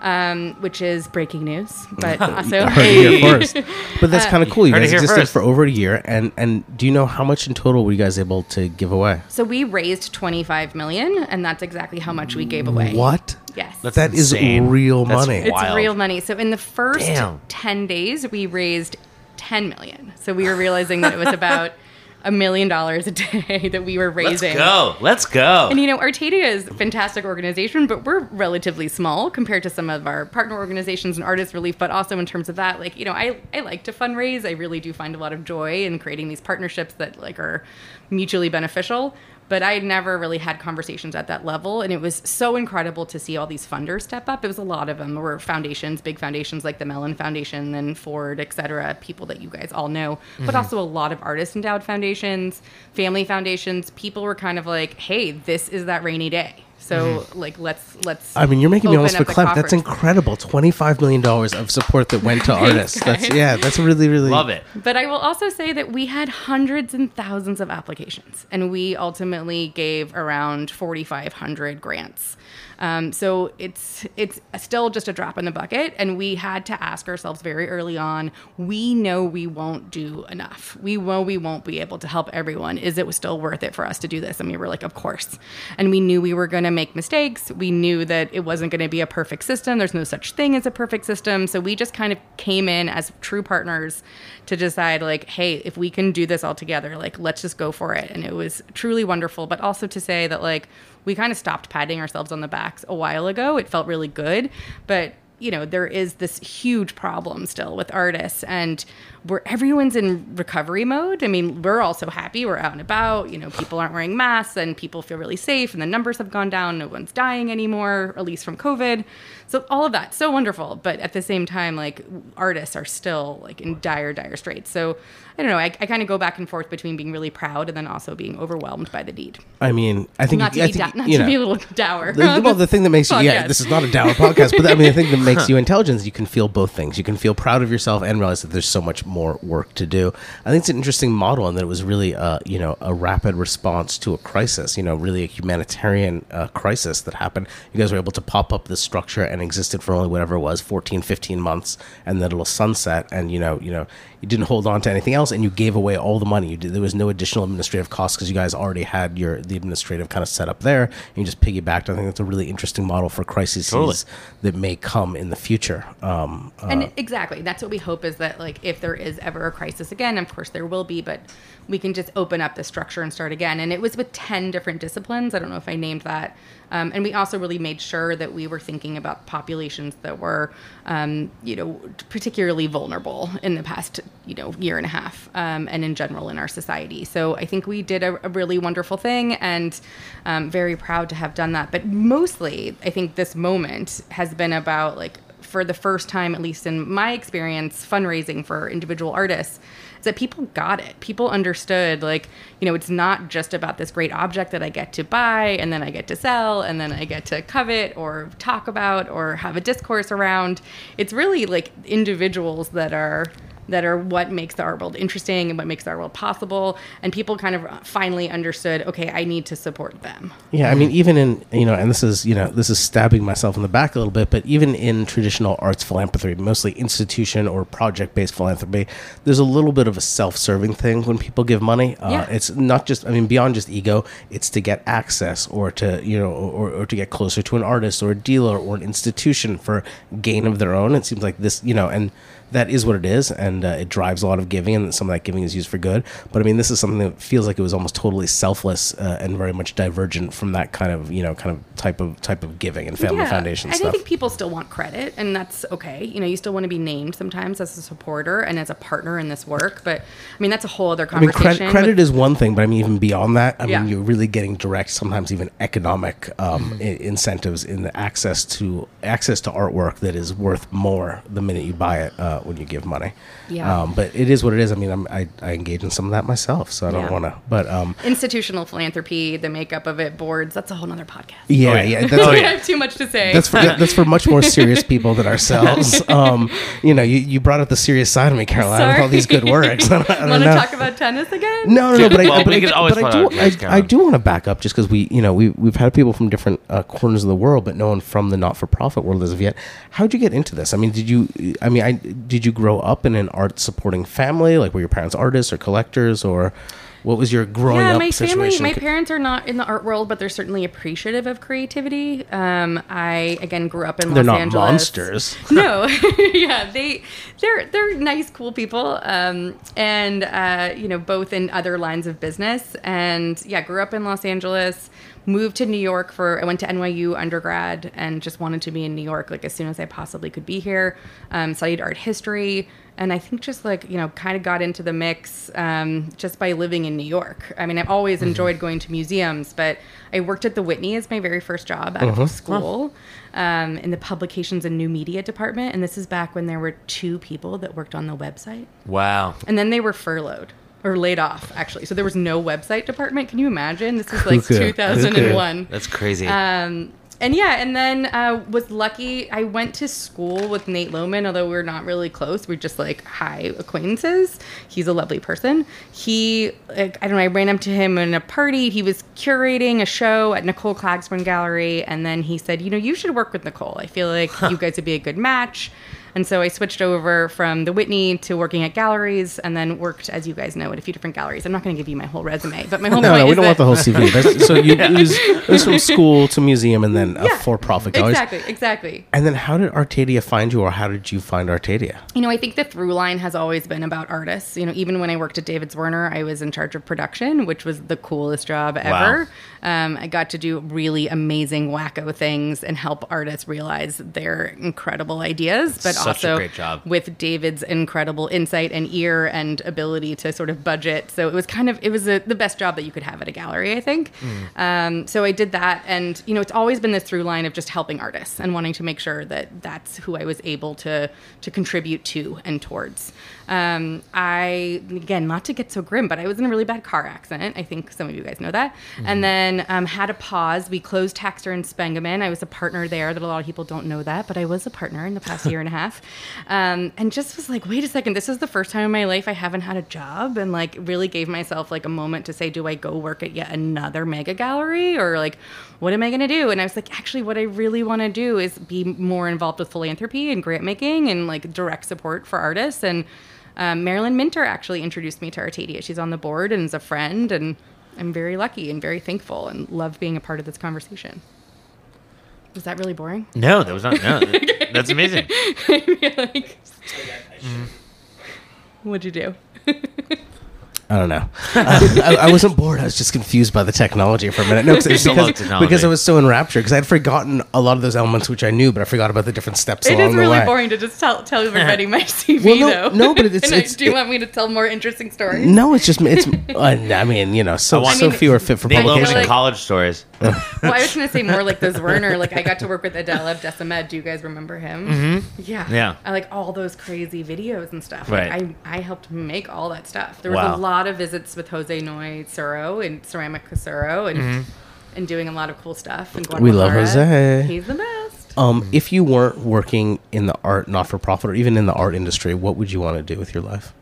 um, which is breaking news, but <laughs> also heard it here <laughs> first. But that's kind of cool. You Heard it guys here existed first. for over a year, and and do you know how much in total were you guys able to give away? So we raised 25 million, and that's exactly how much we gave away. What? Yes. That's That is insane. real That's money. It's wild. real money. So in the first Damn. 10 days, we raised 10 million. So we were realizing that it was about <laughs> a million dollars a day <laughs> that we were raising. Let's go. Let's go. And you know, Artadia is a fantastic organization, but we're relatively small compared to some of our partner organizations and Artist Relief. But also in terms of that, like you know, I I like to fundraise. I really do find a lot of joy in creating these partnerships that like are mutually beneficial. But I never really had conversations at that level, and it was so incredible to see all these funders step up. It was a lot of them. Were foundations, big foundations like the Mellon Foundation and Ford, et cetera, people that you guys all know, but mm-hmm. also a lot of artist endowed foundations, family foundations. People were kind of like, "Hey, this is that rainy day." So mm-hmm. like, let's let's. I mean, you're making me almost up for clap. That's incredible. Twenty-five million dollars of support that went to <laughs> artists. That's yeah. That's really really Love it. But I will also say that we had hundreds and thousands of applications, and we ultimately gave around 4,500 grants. Um, so it's it's still just a drop in the bucket, and we had to ask ourselves very early on. We know we won't do enough. We know we won't be able to help everyone. Is it still worth it for us to do this? And we were like, of course. And we knew we were going to make mistakes. We knew that it wasn't going to be a perfect system. There's no such thing as a perfect system. So we just kind of came in as true partners to decide like hey if we can do this all together like let's just go for it and it was truly wonderful but also to say that like we kind of stopped patting ourselves on the backs a while ago. It felt really good but you know, there is this huge problem still with artists and where everyone's in recovery mode. I mean, we're also happy. We're out and about. You know, people aren't wearing masks and people feel really safe and the numbers have gone down. No one's dying anymore, at least from COVID. So all of that, so wonderful. But at the same time, like artists are still like in dire, dire straits. So I don't know. I, I kind of go back and forth between being really proud and then also being overwhelmed by the deed. I mean, I think Not to, I be, think, da- not you to know, be a little dour. The, well, the thing that makes you, <laughs> yeah, this is not a dour podcast, but I mean, I think the <laughs> makes you intelligent you can feel both things. You can feel proud of yourself and realize that there's so much more work to do. I think it's an interesting model and that it was really, uh, you know, a rapid response to a crisis, you know, really a humanitarian uh, crisis that happened. You guys were able to pop up this structure and existed for only whatever it was, 14, 15 months, and then it'll sunset. And, you know, you know, you didn't hold on to anything else and you gave away all the money. You did, there was no additional administrative costs because you guys already had your, the administrative kind of set up there. And you just piggybacked. I think that's a really interesting model for crises Totally. that may come in the future. Um, uh, and exactly that's what we hope is that like if there is ever a crisis again of course there will be but we can just open up the structure and start again. And it was with 10 different disciplines. I don't know if i named that. Um, and we also really made sure that we were thinking about populations that were um, you know particularly vulnerable in the past you know year and a half um, and in general in our society. So i think we did a, a really wonderful thing and um, very proud to have done that. But mostly i think this moment has been about like for the first time, at least in my experience, fundraising for individual artists, is that people got it. People understood, like, you know, it's not just about this great object that I get to buy and then I get to sell and then I get to covet or talk about or have a discourse around. It's really like individuals that are that are what makes the art world interesting and what makes the art world possible. And people kind of finally understood, okay, I need to support them. Yeah, I mean, even in you know, and this is you know, this is stabbing myself in the back a little bit, but even in traditional arts philanthropy, mostly institution or project-based philanthropy, there's a little bit of a self-serving thing when people give money. Uh, Yeah. It's not just, I mean, beyond just ego, it's to get access or to you know, or, or to get closer to an artist or a dealer or an institution for gain of their own. It seems like this, you know, and that is what it is, and uh, it drives a lot of giving, and some of that giving is used for good. But I mean, this is something that feels like it was almost totally selfless uh, and very much divergent from that kind of you know kind of type of type of giving and family foundation and stuff. I think people still want credit, and that's okay. You know, you still want to be named sometimes as a supporter and as a partner in this work. But I mean, that's a whole other I mean, conversation. credit, credit is one thing, but I mean, even beyond that, I Yeah. mean, you're really getting direct, sometimes even economic um, Mm-hmm. I- incentives in the access to access to artwork that is worth more the minute you buy it uh, when you give money. Yeah. Um, but it is what it is. I mean, I'm, I, I engage in some of that myself, so I don't Yeah. want to. But um, institutional philanthropy, the makeup of it, boards. That's a whole other podcast. yeah, Oh, yeah. yeah, <laughs> that's <laughs> Oh, I have too much to say. That's for that's for much more serious people than <laughs> ourselves. Um, you know, you, you brought up the serious side of me, Caroline, with all these good works. I don't, I Want to talk about tennis again? No, no, no. But I, Well, but I, can always but I put do, I, I do want to back up just because we, you know, we we've had people from different uh, corners of the world, but no one from the not-for-profit world as of yet. How'd you get into this? I mean, did you? I mean, I did you grow up in an art-supporting family? Like, were your parents artists or collectors, or what was your growing yeah, up my family, my parents are not in the art world, but they're certainly appreciative of creativity. Um, I again grew up in They're Los not Angeles. monsters. <laughs> no, <laughs> <laughs> yeah, they they're they're nice, cool people, um, and uh, you know both in other lines of business. And yeah, grew up in Los Angeles, moved to New York for I went to NYU undergrad, and just wanted to be in New York like as soon as I possibly could be here. Um, studied art history, and I think just like you know kind of got into the mix um, just by living in New York. I mean, I've always enjoyed going to museums, but I worked at the Whitney as my very first job out of school um, in the publications and new media department. And this is back when there were two people that worked on the website. Wow. And then they were furloughed or laid off, actually. So there was no website department. Can you imagine? This is like <laughs> Cuckoo. 2001. That's crazy. Um, and yeah, and then uh, was lucky. I went to school with Nate Lowman, although we're not really close. We're just like high acquaintances. He's a lovely person. He, like, I don't know, I ran up to him in a party. He was curating a show at Nicole Klagsbrun Gallery, and then he said, "You know, you should work with Nicole. I feel like you guys would be a good match." And so I switched over from the Whitney to working at galleries, and then worked, as you guys know, at a few different galleries. I'm not going to give you my whole resume, but my whole No, point no, we don't want the whole CV. <laughs> That's, so you it was, it was from school to museum and then a Yeah, for-profit galleries. Exactly, exactly. And then how did Artadia find you, or how did you find Artadia? You know, I think the through line has always been about artists. You know, even when I worked at David Zwirner, I was in charge of production, which was the coolest job ever. Um, I got to do really amazing, wacko things and help artists realize their incredible ideas, but Such a also great job. with David's incredible insight and ear and ability to sort of budget. So it was kind of it was a, the best job that you could have at a gallery, I think. Um, so I did that, and you know, it's always been this through line of just helping artists and wanting to make sure that that's who I was able to to contribute to and towards. Um, I again, not to get so grim, but I was in a really bad car accident. I think some of you guys know that. And then um, had a pause. We closed Taxter and Spengemann. I was a partner there. That a lot of people don't know that, but I was a partner in the past year and a half. <laughs> Um, and just was like, wait a second, this is the first time in my life I haven't had a job, and like really gave myself like a moment to say, do I go work at yet another mega gallery or like, what am I going to do? And I was like, actually, what I really want to do is be more involved with philanthropy and grant making and like direct support for artists and. Um, Marilyn Minter actually introduced me to Artadia. She's on the board and is a friend, and I'm very lucky and very thankful and love being a part of this conversation. Was that really boring? No, that was not. No, <laughs> that's amazing. <laughs> like, What'd you do? <laughs> I don't know. Uh, I, I wasn't bored. I was just confused by the technology for a minute. No, 'cause- <laughs> There's a lot of because, technology. because I was so enraptured because I had forgotten a lot of those elements which I knew, but I forgot about the different steps It along is the really way. boring to just tell tell <laughs> everybody my CV Well, no- though. no, but it's- <laughs> And I- it's- do you it- want me to tell more interesting stories? No, it's just it's. uh, I mean, you know, so want- so I mean, few are fit for They publication. like- college stories. Well, I was going to say more like those Werner. Like I got to work with Adel Abdessemed. Do you guys remember him? Mm-hmm. Yeah. Yeah. I like all those crazy videos and stuff. Like, Right. I I helped make all that stuff. There was Wow. a lot of visits with Jose Noé Suro and Cerámica Suro and and doing a lot of cool stuff. Mm-hmm. We love. Jose. He's the best. um, if you weren't working in the art not for profit or even in the art industry, what would you want to do with your life?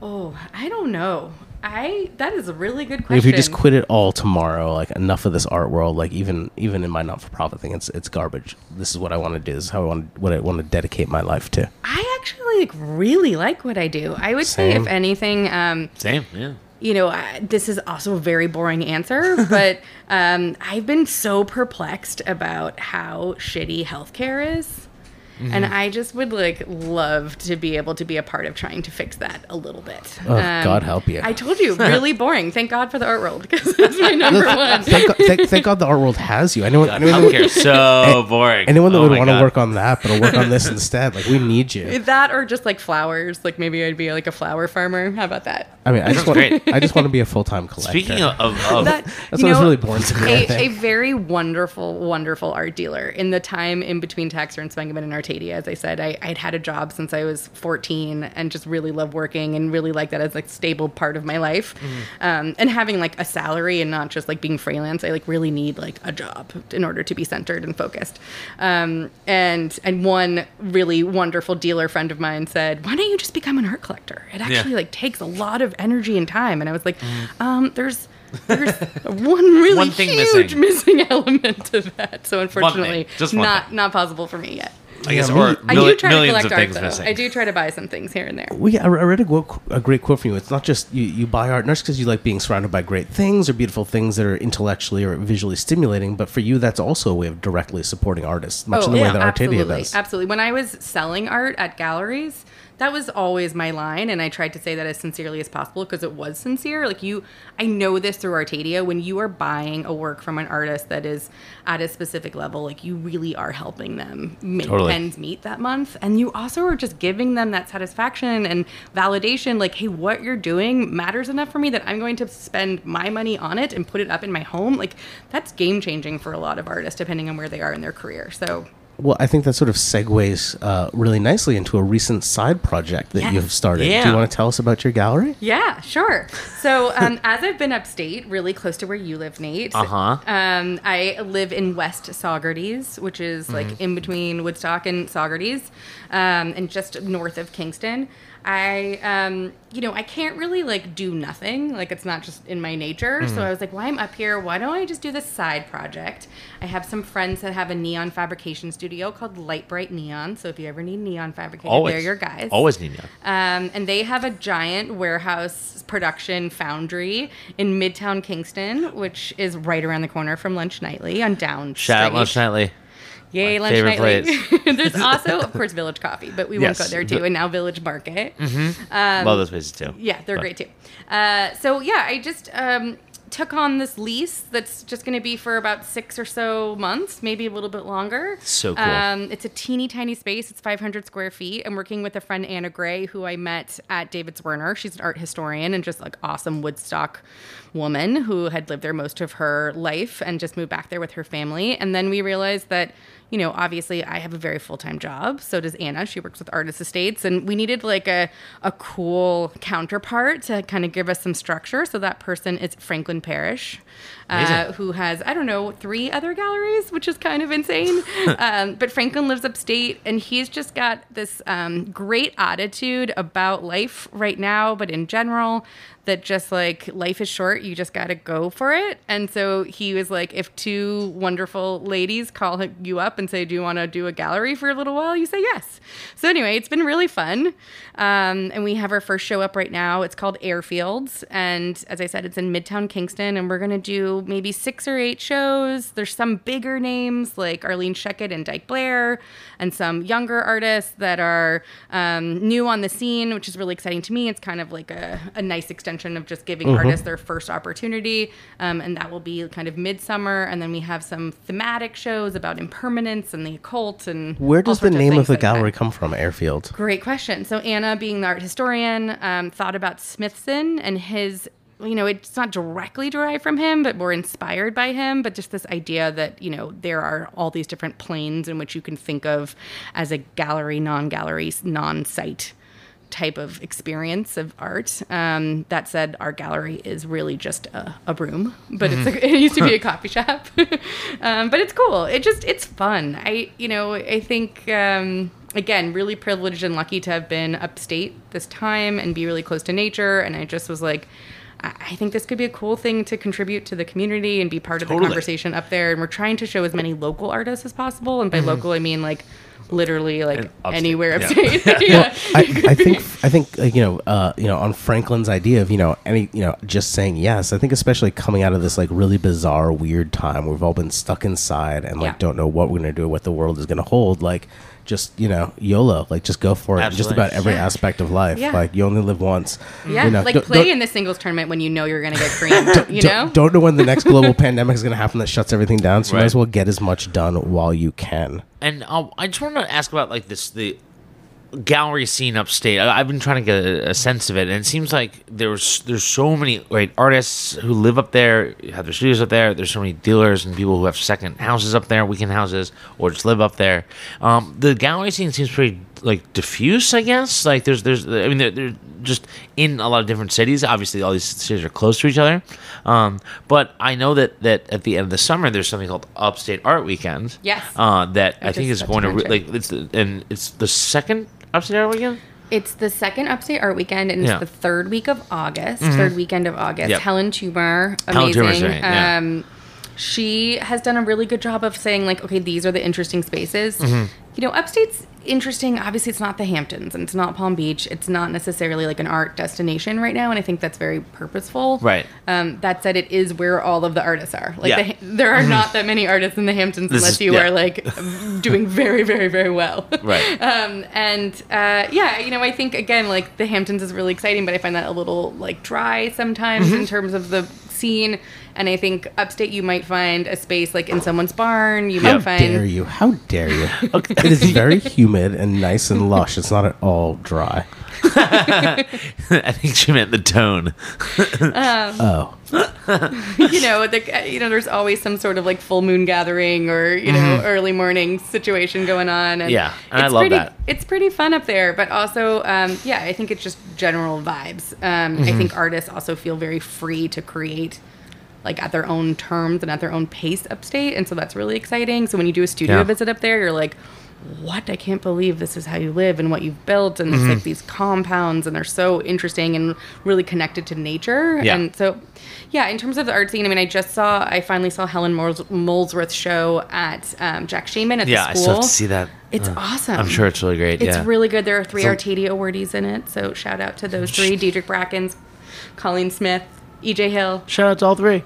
Oh, I don't know. I that is a really good question. If you just quit it all tomorrow, like enough of this art world, like even even in my not for profit thing, it's it's garbage. This is what I want to do. This is how I want what I want to dedicate my life to. I actually like really like what I do. I would say if anything, um, Same. Yeah. you know, I, this is also a very boring answer, <laughs> but um, I've been so perplexed about how shitty healthcare is. And I just would like love to be able to be a part of trying to fix that a little bit. Um, Oh, God help you. I told you, <laughs> really boring. Thank God for the art world because it's <laughs> my number one. Thank God, thank, thank God the art world has you. Anyone, <laughs> anyone, that would- Healthcare so boring. anyone that Oh would want to work on that, but I'll work on this instead. Like we need you. That or just like flowers. Like maybe I'd be like a flower farmer. How about that? I mean, I just want. I just want to be a full time collector. Speaking of, of, of that That's you what was know, really born to me, I A, a think. very wonderful, wonderful art dealer. In the time in between Taxter and Spengemann and As I said, I, I'd had a job since I was 14 and just really loved working and really liked that as like stable part of my life. Mm-hmm. Um, and having like a salary and not just like being freelance, I like really need like a job in order to be centered and focused. Um, and and one really wonderful dealer friend of mine said, "Why don't you just become an art collector? It actually like takes a lot of energy and time." And I was like, um, "There's." There's <laughs> one really One thing huge missing. missing. <laughs> element to that. So unfortunately, just not not possible for me yet. I guess, Yeah, or me- I mil- do try to millions collect of art things though. missing. I do try to buy some things here and there. Well, yeah, I I read a, quote, a great quote from you. It's not just you, you buy art, not just because you like being surrounded by great things or beautiful things that are intellectually or visually stimulating, but for you, that's also a way of directly supporting artists, much oh, in the way that Artadia Oh, absolutely, does. absolutely. When I was selling art at galleries, that was always my line, and I tried to say that as sincerely as possible because it was sincere. Like you, I know this through Artadia. When you are buying a work from an artist that is at a specific level, like you really are helping them make Totally. ends meet that month, and you also are just giving them that satisfaction and validation. Like, hey, what you're doing matters enough for me that I'm going to spend my money on it and put it up in my home. Like, that's game changing for a lot of artists, depending on where they are in their career. So. Well, I think that sort of segues uh, really nicely into a recent side project that Yes. you've started. Yeah. Do you want to tell us about your gallery? Yeah, sure. So, um, <laughs> as I've been upstate, really close to where you live, Nate. Uh-huh. Um, I live in West Saugerties, which is like in between Woodstock and Saugerties, um, and just north of Kingston. I, um, you know, I can't really like do nothing. Like it's not just in my nature. Mm-hmm. So I was like, well, I'm up here. Why don't I just do this side project? I have some friends that have a neon fabrication studio called Light Bright Neon. So if you ever need neon fabricated, Always. they're your guys. Always need you. Um, and they have a giant warehouse production foundry in Midtown Kingston, which is right around the corner from Lunch Nightly on Down Shout out Lunch Nightly. Yay, Lunch Nightly. <laughs> There's also, of course, Village Coffee, but we won't go there too. And now Village Market. Um, Love those places too. Yeah, they're But- great too. Uh, so yeah, I just um, took on this lease that's just going to be for about six or so months, maybe a little bit longer. So cool. Um, it's a teeny tiny space. It's 500 square feet. I'm working with a friend Anna Gray, who I met at David Zwirner. She's an art historian and just like awesome Woodstock woman who had lived there most of her life and just moved back there with her family. And then we realized that you know, obviously I have a very full time job. So does Anna. She works with Artist Estates. And we needed like a, a cool counterpart to kind of give us some structure. So that person is Franklin Parrasch, uh, who has, I don't know, three other galleries, which is kind of insane. <laughs> um, but Franklin lives upstate and he's just got this um, great attitude about life right now, but in general that just like life is short you just got to go for it. And so he was like if two wonderful ladies call you up and say do you want to do a gallery for a little while? You say yes. So anyway it's been really fun. Um, and we have our first show up right now. It's called airfields. And as i said it's in midtown kingston. And we're going to do maybe six or eight shows. There's some bigger names like arlene shechet and dike blair and some younger artists that are um, new on the scene which is really exciting to me. It's kind of like a, a nice extension of just giving Mm-hmm. artists their first opportunity um, and that will be kind of midsummer and then we have some thematic shows about impermanence and the occult and Where does the name of things the like gallery come from? Airfield. Great question. So Anna, being the art historian, um, thought about Smithson and his. You know, it's not directly derived from him, but more inspired by him. But just this idea that you know there are all these different planes in which you can think of as a gallery, non-gallery, non-site type of experience of art. Um, that said, our gallery is really just a, a room, but it's a, <laughs> it used to be a coffee shop. <laughs> um, but it's cool. It just it's fun. I you know I think um, again really privileged and lucky to have been upstate this time and be really close to nature. And I just was like. I I think this could be a cool thing to contribute to the community and be part of the conversation up there. And we're trying to show as many local artists as possible. And by local, I mean like literally like upstate, anywhere yeah. upstate. <laughs> yeah. I, <laughs> I think I think uh, you know uh, you know on Franklin's idea of you know any you know just saying yes. I think especially coming out of this like really bizarre weird time, we've all been stuck inside and like Yeah. don't know what we're gonna do, what the world is gonna hold. Like just you know YOLO, like just go for it. Just about every Yeah. aspect of life. Yeah. Like you only live once. Yeah, You know, like don't- play don't- in the singles tournament when you know you're going to get <laughs> creamed. You know? don't, don't know when the next global <laughs> pandemic is going to happen that shuts everything down. So you might as well get as much done while you can. And uh, I just want to ask about like this the gallery scene upstate. I, I've been trying to get a, a sense of it, and it seems like there's there's so many artists who live up there, have their studios up there. There's so many dealers and people who have second houses up there, weekend houses, or just live up there. Um, the gallery scene seems pretty like diffuse, I guess. Like there's there's I mean they're, they're just in a lot of different cities. Obviously, all these cities are close to each other. Um, but I know that that at the end of the summer, there's something called Upstate Art Weekend. Yes. Uh, that I think is is going to re- like it's and it's the second upstate art weekend. It's the second Upstate Art Weekend, and Yeah. it's the third week of August, third weekend of August. Yep. Helen Toomer, amazing. Toomer's great, yeah. um, she has done a really good job of saying like, okay, these are the interesting spaces. Mm-hmm. You know, Upstate's interesting. Obviously, it's not the Hamptons and it's not Palm Beach. It's not necessarily like an art destination right now, and I think that's very purposeful. Right. Um, that said, it is where all of the artists are. Like, Yeah. the, there are not that many artists in the Hamptons This unless is- you yeah. are like doing very, very, very well. <laughs> Right. <laughs> Um, and uh, yeah, you know, I think again, like the Hamptons is really exciting, but I find that a little like dry sometimes Mm-hmm. in terms of the scene. And I think upstate, you might find a space like in someone's barn. You How might find dare you? How dare you? <laughs> It is very humid and nice and lush. It's not at all dry. <laughs> I think she meant the tone. Oh, <laughs> you know, the, you know, there's always some sort of like full moon gathering or you know early morning situation going on. And Mm-hmm. Yeah, and I it's love pretty, that. It's pretty fun up there, but also, um, yeah, I think it's just general vibes. Um, Mm-hmm. I think artists also feel very free to create. Like at their own terms and at their own pace upstate, and so that's really exciting. So when you do a studio Yeah. visit up there, you're like, what? I can't believe this is how you live and what you've built. And it's like these compounds, and they're so interesting and really connected to nature. Yeah. And so, yeah, in terms of the art scene, I mean, I just saw, I finally saw Helen Moles- Molesworth's show at um, Jack Shainman at Yeah, I the still school. have to see that. It's Uh, awesome. I'm sure it's really great. It's yeah. really good. There are three So- Artadia awardees in it. So shout out to those three: Diedrick Brackens, Colleen Smith, EJ Hill. Shout out to all three.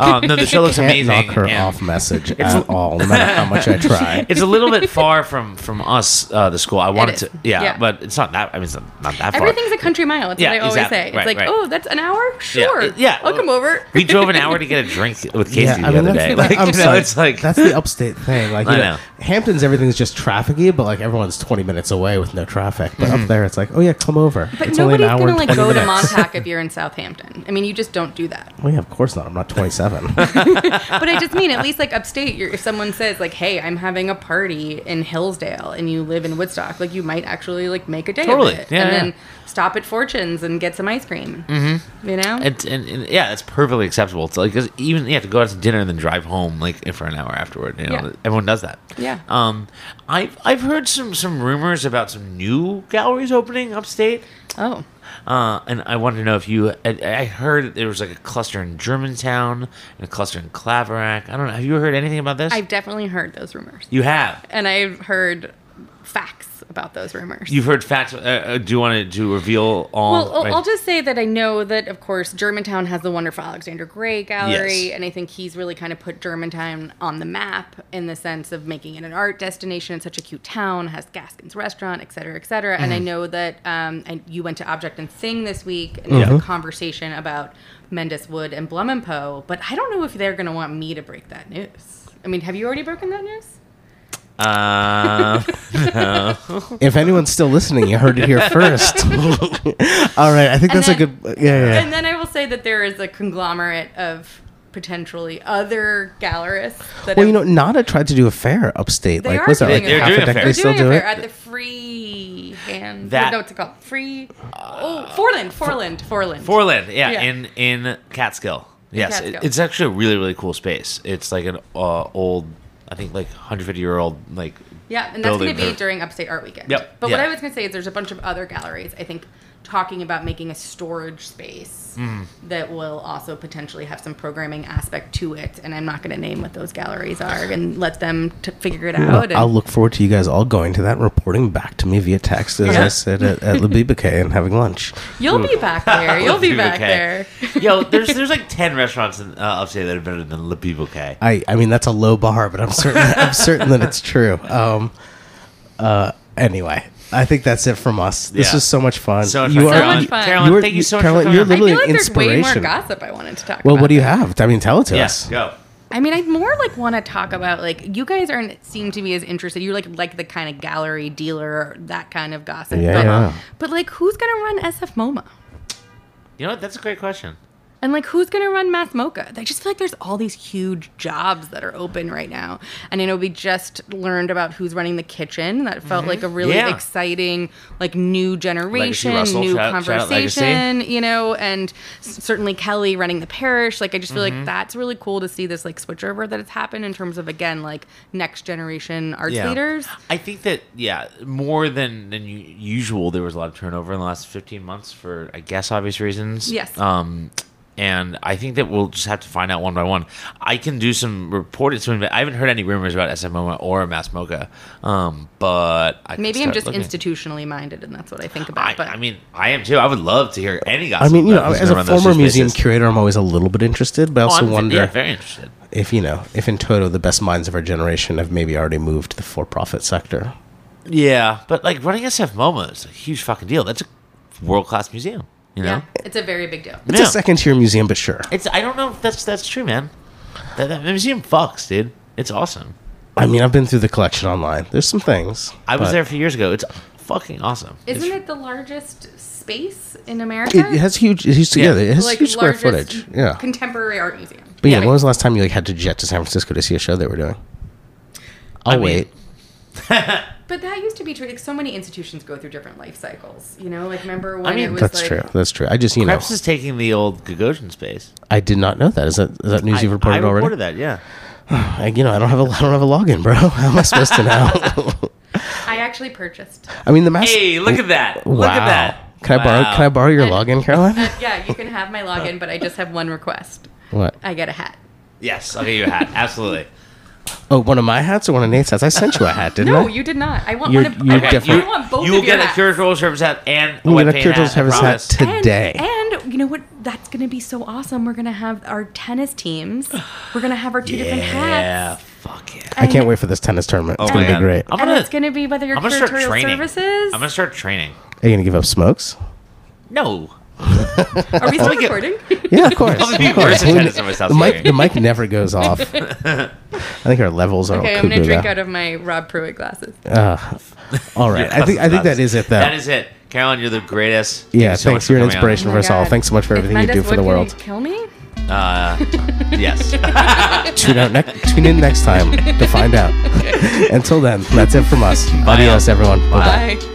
um, no, the <laughs> show looks Can't amazing. knock her and off message at all, no matter how much I try. <laughs> It's a little bit far from from us, uh, the school. I wanted is. to, yeah, Yeah. but it's not that. I mean, it's not, not that far. Everything's a country mile. It's Yeah, what I always exactly. say. It's Right, like, right. oh, that's an hour. Yeah, Sure. it- yeah. I'll come over. we drove an hour to get a <laughs> drink with Casey the other day. that's, Like, I'm you know, sorry. it's like that's the upstate thing. Like, you I know, know. Hamptons, everything's just trafficy, but like everyone's 20 minutes away with no traffic. But up there, it's like, oh yeah, come over. But it's only an nobody's hour gonna and like 20 go to minutes. Montauk if you're in Southampton. I mean, you just don't do that. Well, yeah, of course not. I'm not 27. <laughs> But I just mean, at <laughs> least like upstate, you're, if someone says like, "Hey, I'm having a party in Hillsdale," and you live in Woodstock, like you might actually like make a day Totally. of it, Yeah, and yeah. then stop at Fortunes and get some ice cream. Mm-hmm. You know, And, and, and yeah, it's perfectly acceptable. It's like 'cause even you have to go out to dinner and then drive home like for an hour afterward. You know, Yeah. everyone does that. Yeah. Um, I've I've heard some some rumors about some new galleries opening upstate. oh, Uh, and I wanted to know if you. I, I heard there was like a cluster in Germantown and a cluster in Claverack. I don't know. Have you heard anything about this? I've definitely heard those rumors, you have. and I've heard facts about those rumors. You've heard facts. Uh, uh, do you want to reveal all? Well, I'll, right. I'll just say that I know that, of course, Germantown has the wonderful Alexander Gray Gallery, Yes. and I think he's really kind of put Germantown on the map in the sense of making it an art destination. It's such a cute town, has Gaskin's restaurant, et cetera, et cetera. And I Mm-hmm. know that um, and you went to Object and Thing this week, and there's a conversation about Mendes Wood and Blum and Poe, but I don't know if they're going to want me to break that news. I mean, have you already broken that news? <laughs> Uh, if anyone's still listening, you heard it here first. <laughs> all right, I think And that's a good. Yeah, yeah. And then I will say that there is a conglomerate of potentially other gallerists that Well, have you know, Nada tried to do a fair upstate. They like, are was that doing like a fair. half They're a doing a decade? fair. They're still doing a do fair it. at the free hand. That- no, what's it called? Free. oh, Foreland, Foreland, Foreland. Foreland, yeah, Yeah. in in Catskill. Yes, it- it's actually a really really cool space. It's like an uh, old, I think like 150 year old like. Yeah, and that's going to be during Upstate Art Weekend. Yep, But what. I was going to say is there's a bunch of other galleries. I think talking about making a storage space Mm. that will also potentially have some programming aspect to it. And I'm not going to name what those galleries are and let them t- figure it Well, out. and- I'll look forward to you guys all going to that and reporting back to me via text as Yeah. I sit at, at Labiba and having lunch. You'll be back there. You'll be back there. Yo, there's there's like 10 restaurants in uh, upstate that are better than Le Bouquet. I, I mean, that's a low bar, but I'm certain I'm certain that it's true. Um, uh, anyway, I think that's it from us. This Yeah. was so much fun. So much you fun. So Carolyn, much fun. Carolyn, You were- thank you so much Carolyn, for you're coming. literally I feel like an there's way more inspiration. gossip I wanted to talk well, about. what do you have? I mean, tell it to Yes, us. go. I mean, I more like want to talk about like you guys aren't seem to be as interested. You're like like the kind of gallery dealer, that kind of gossip. Yeah, but, yeah. but like, who's gonna run SF MoMA? You know what? That's a great question. And like, who's gonna run Mass MoCA? I just feel like there's all these huge jobs that are open right now. And you know, we just learned about who's running the kitchen. That felt like a really Yeah. exciting, like new generation, Russell, new shout- shout conversation. You know, and certainly Kelly running the Parrish. Like, I just feel Mm-hmm. like that's really cool to see this like switchover that has happened in terms of again like next generation arts Yeah. leaders. I think that yeah, more than than usual, there was a lot of turnover in the last 15 months for I guess obvious reasons. Yes. Um, and I think that we'll just have to find out one by one. I can do some reporting. Some, I haven't heard any rumors about SMO or Mass MoCA, um, but I Maybe I'm just looking. institutionally minded, and that's what I think about. I, but I mean, I am too. I would love to hear any gossip. I mean, you know, as a former museum spaces. curator, I'm always a little bit interested, but I Oh, also I'm wonder yeah, very interested. if you know, if in toto the best minds of our generation have maybe already moved to the for-profit sector. Yeah, but like running SF MoMA is a huge fucking deal. That's a world class museum. You know, yeah, it's a very big deal. It's Yeah. a second-tier museum, but sure. it's I don't know if that's that's true, man. That, that museum fucks, dude. It's awesome. I mean, I've been through the collection online. There's some things. I was but there a few years ago. It's fucking awesome. Isn't It's- it the largest space in America? It, it has huge. It has, yeah. Yeah. it has like huge square footage. Yeah. contemporary art museum. But yeah, Yeah. when was the last time you like had to jet to San Francisco to see a show they were doing? I'll I oh, mean- wait. <laughs> But that used to be true. Like so many institutions go through different life cycles. You know, like remember when mean, it was That's like, true. That's true. I just you know Krebs is taking the old Gagosian space. I did not know that. Is that is that news I, you've reported I already? reported that. Yeah. <sighs> I, you know I don't have a I don't have a login, bro. <laughs> How am I supposed to know? <laughs> I actually purchased. I mean, the mask. Hey, look at that! wow. Look at that! Can I borrow? Can I borrow your login, Caroline? <laughs> Yeah, you can have my login, but I just have one request. what? I get a hat. Yes, I'll get you a hat. Absolutely. Oh, one of my hats or one of Nate's hats? I sent you a hat, didn't I? No, you did not. I want You're- one of. you're I, want, different. I want both you of will your get a hats. Cure Total Service hat and a You wet get a paint Cure Total hat, I Service hat promise. today. And, and you know what? That's going to be so awesome. We're going to have our tennis teams. We're going to have our two different hats. Yeah, hats. fuck yeah. I can't wait for this tennis tournament. It's Oh gonna my be great. I'm and gonna, it's going to be whether you're I'm gonna start curatorial training. services. I'm gonna start training. Are you gonna give up smokes? No. Are we still get- recording? Yeah, of course. I'll be of course. worse at tennis myself the mic, the mic never goes off. <laughs> I think our levels are okay, all I'm going to drink out of my Rob Pruitt glasses. Uh, all right. I think I think that is it though. That is it. Carolyn, you're the greatest. Thank yeah, you so thanks. for You're an coming on. inspiration Oh for my us all. Thanks so much for If everything you do for the world. Can kill me? Uh, <laughs> yes. Tune out next. Tune in next time to find out. Until then, that's it from us. Adios, all. everyone. Bye bye. Bye.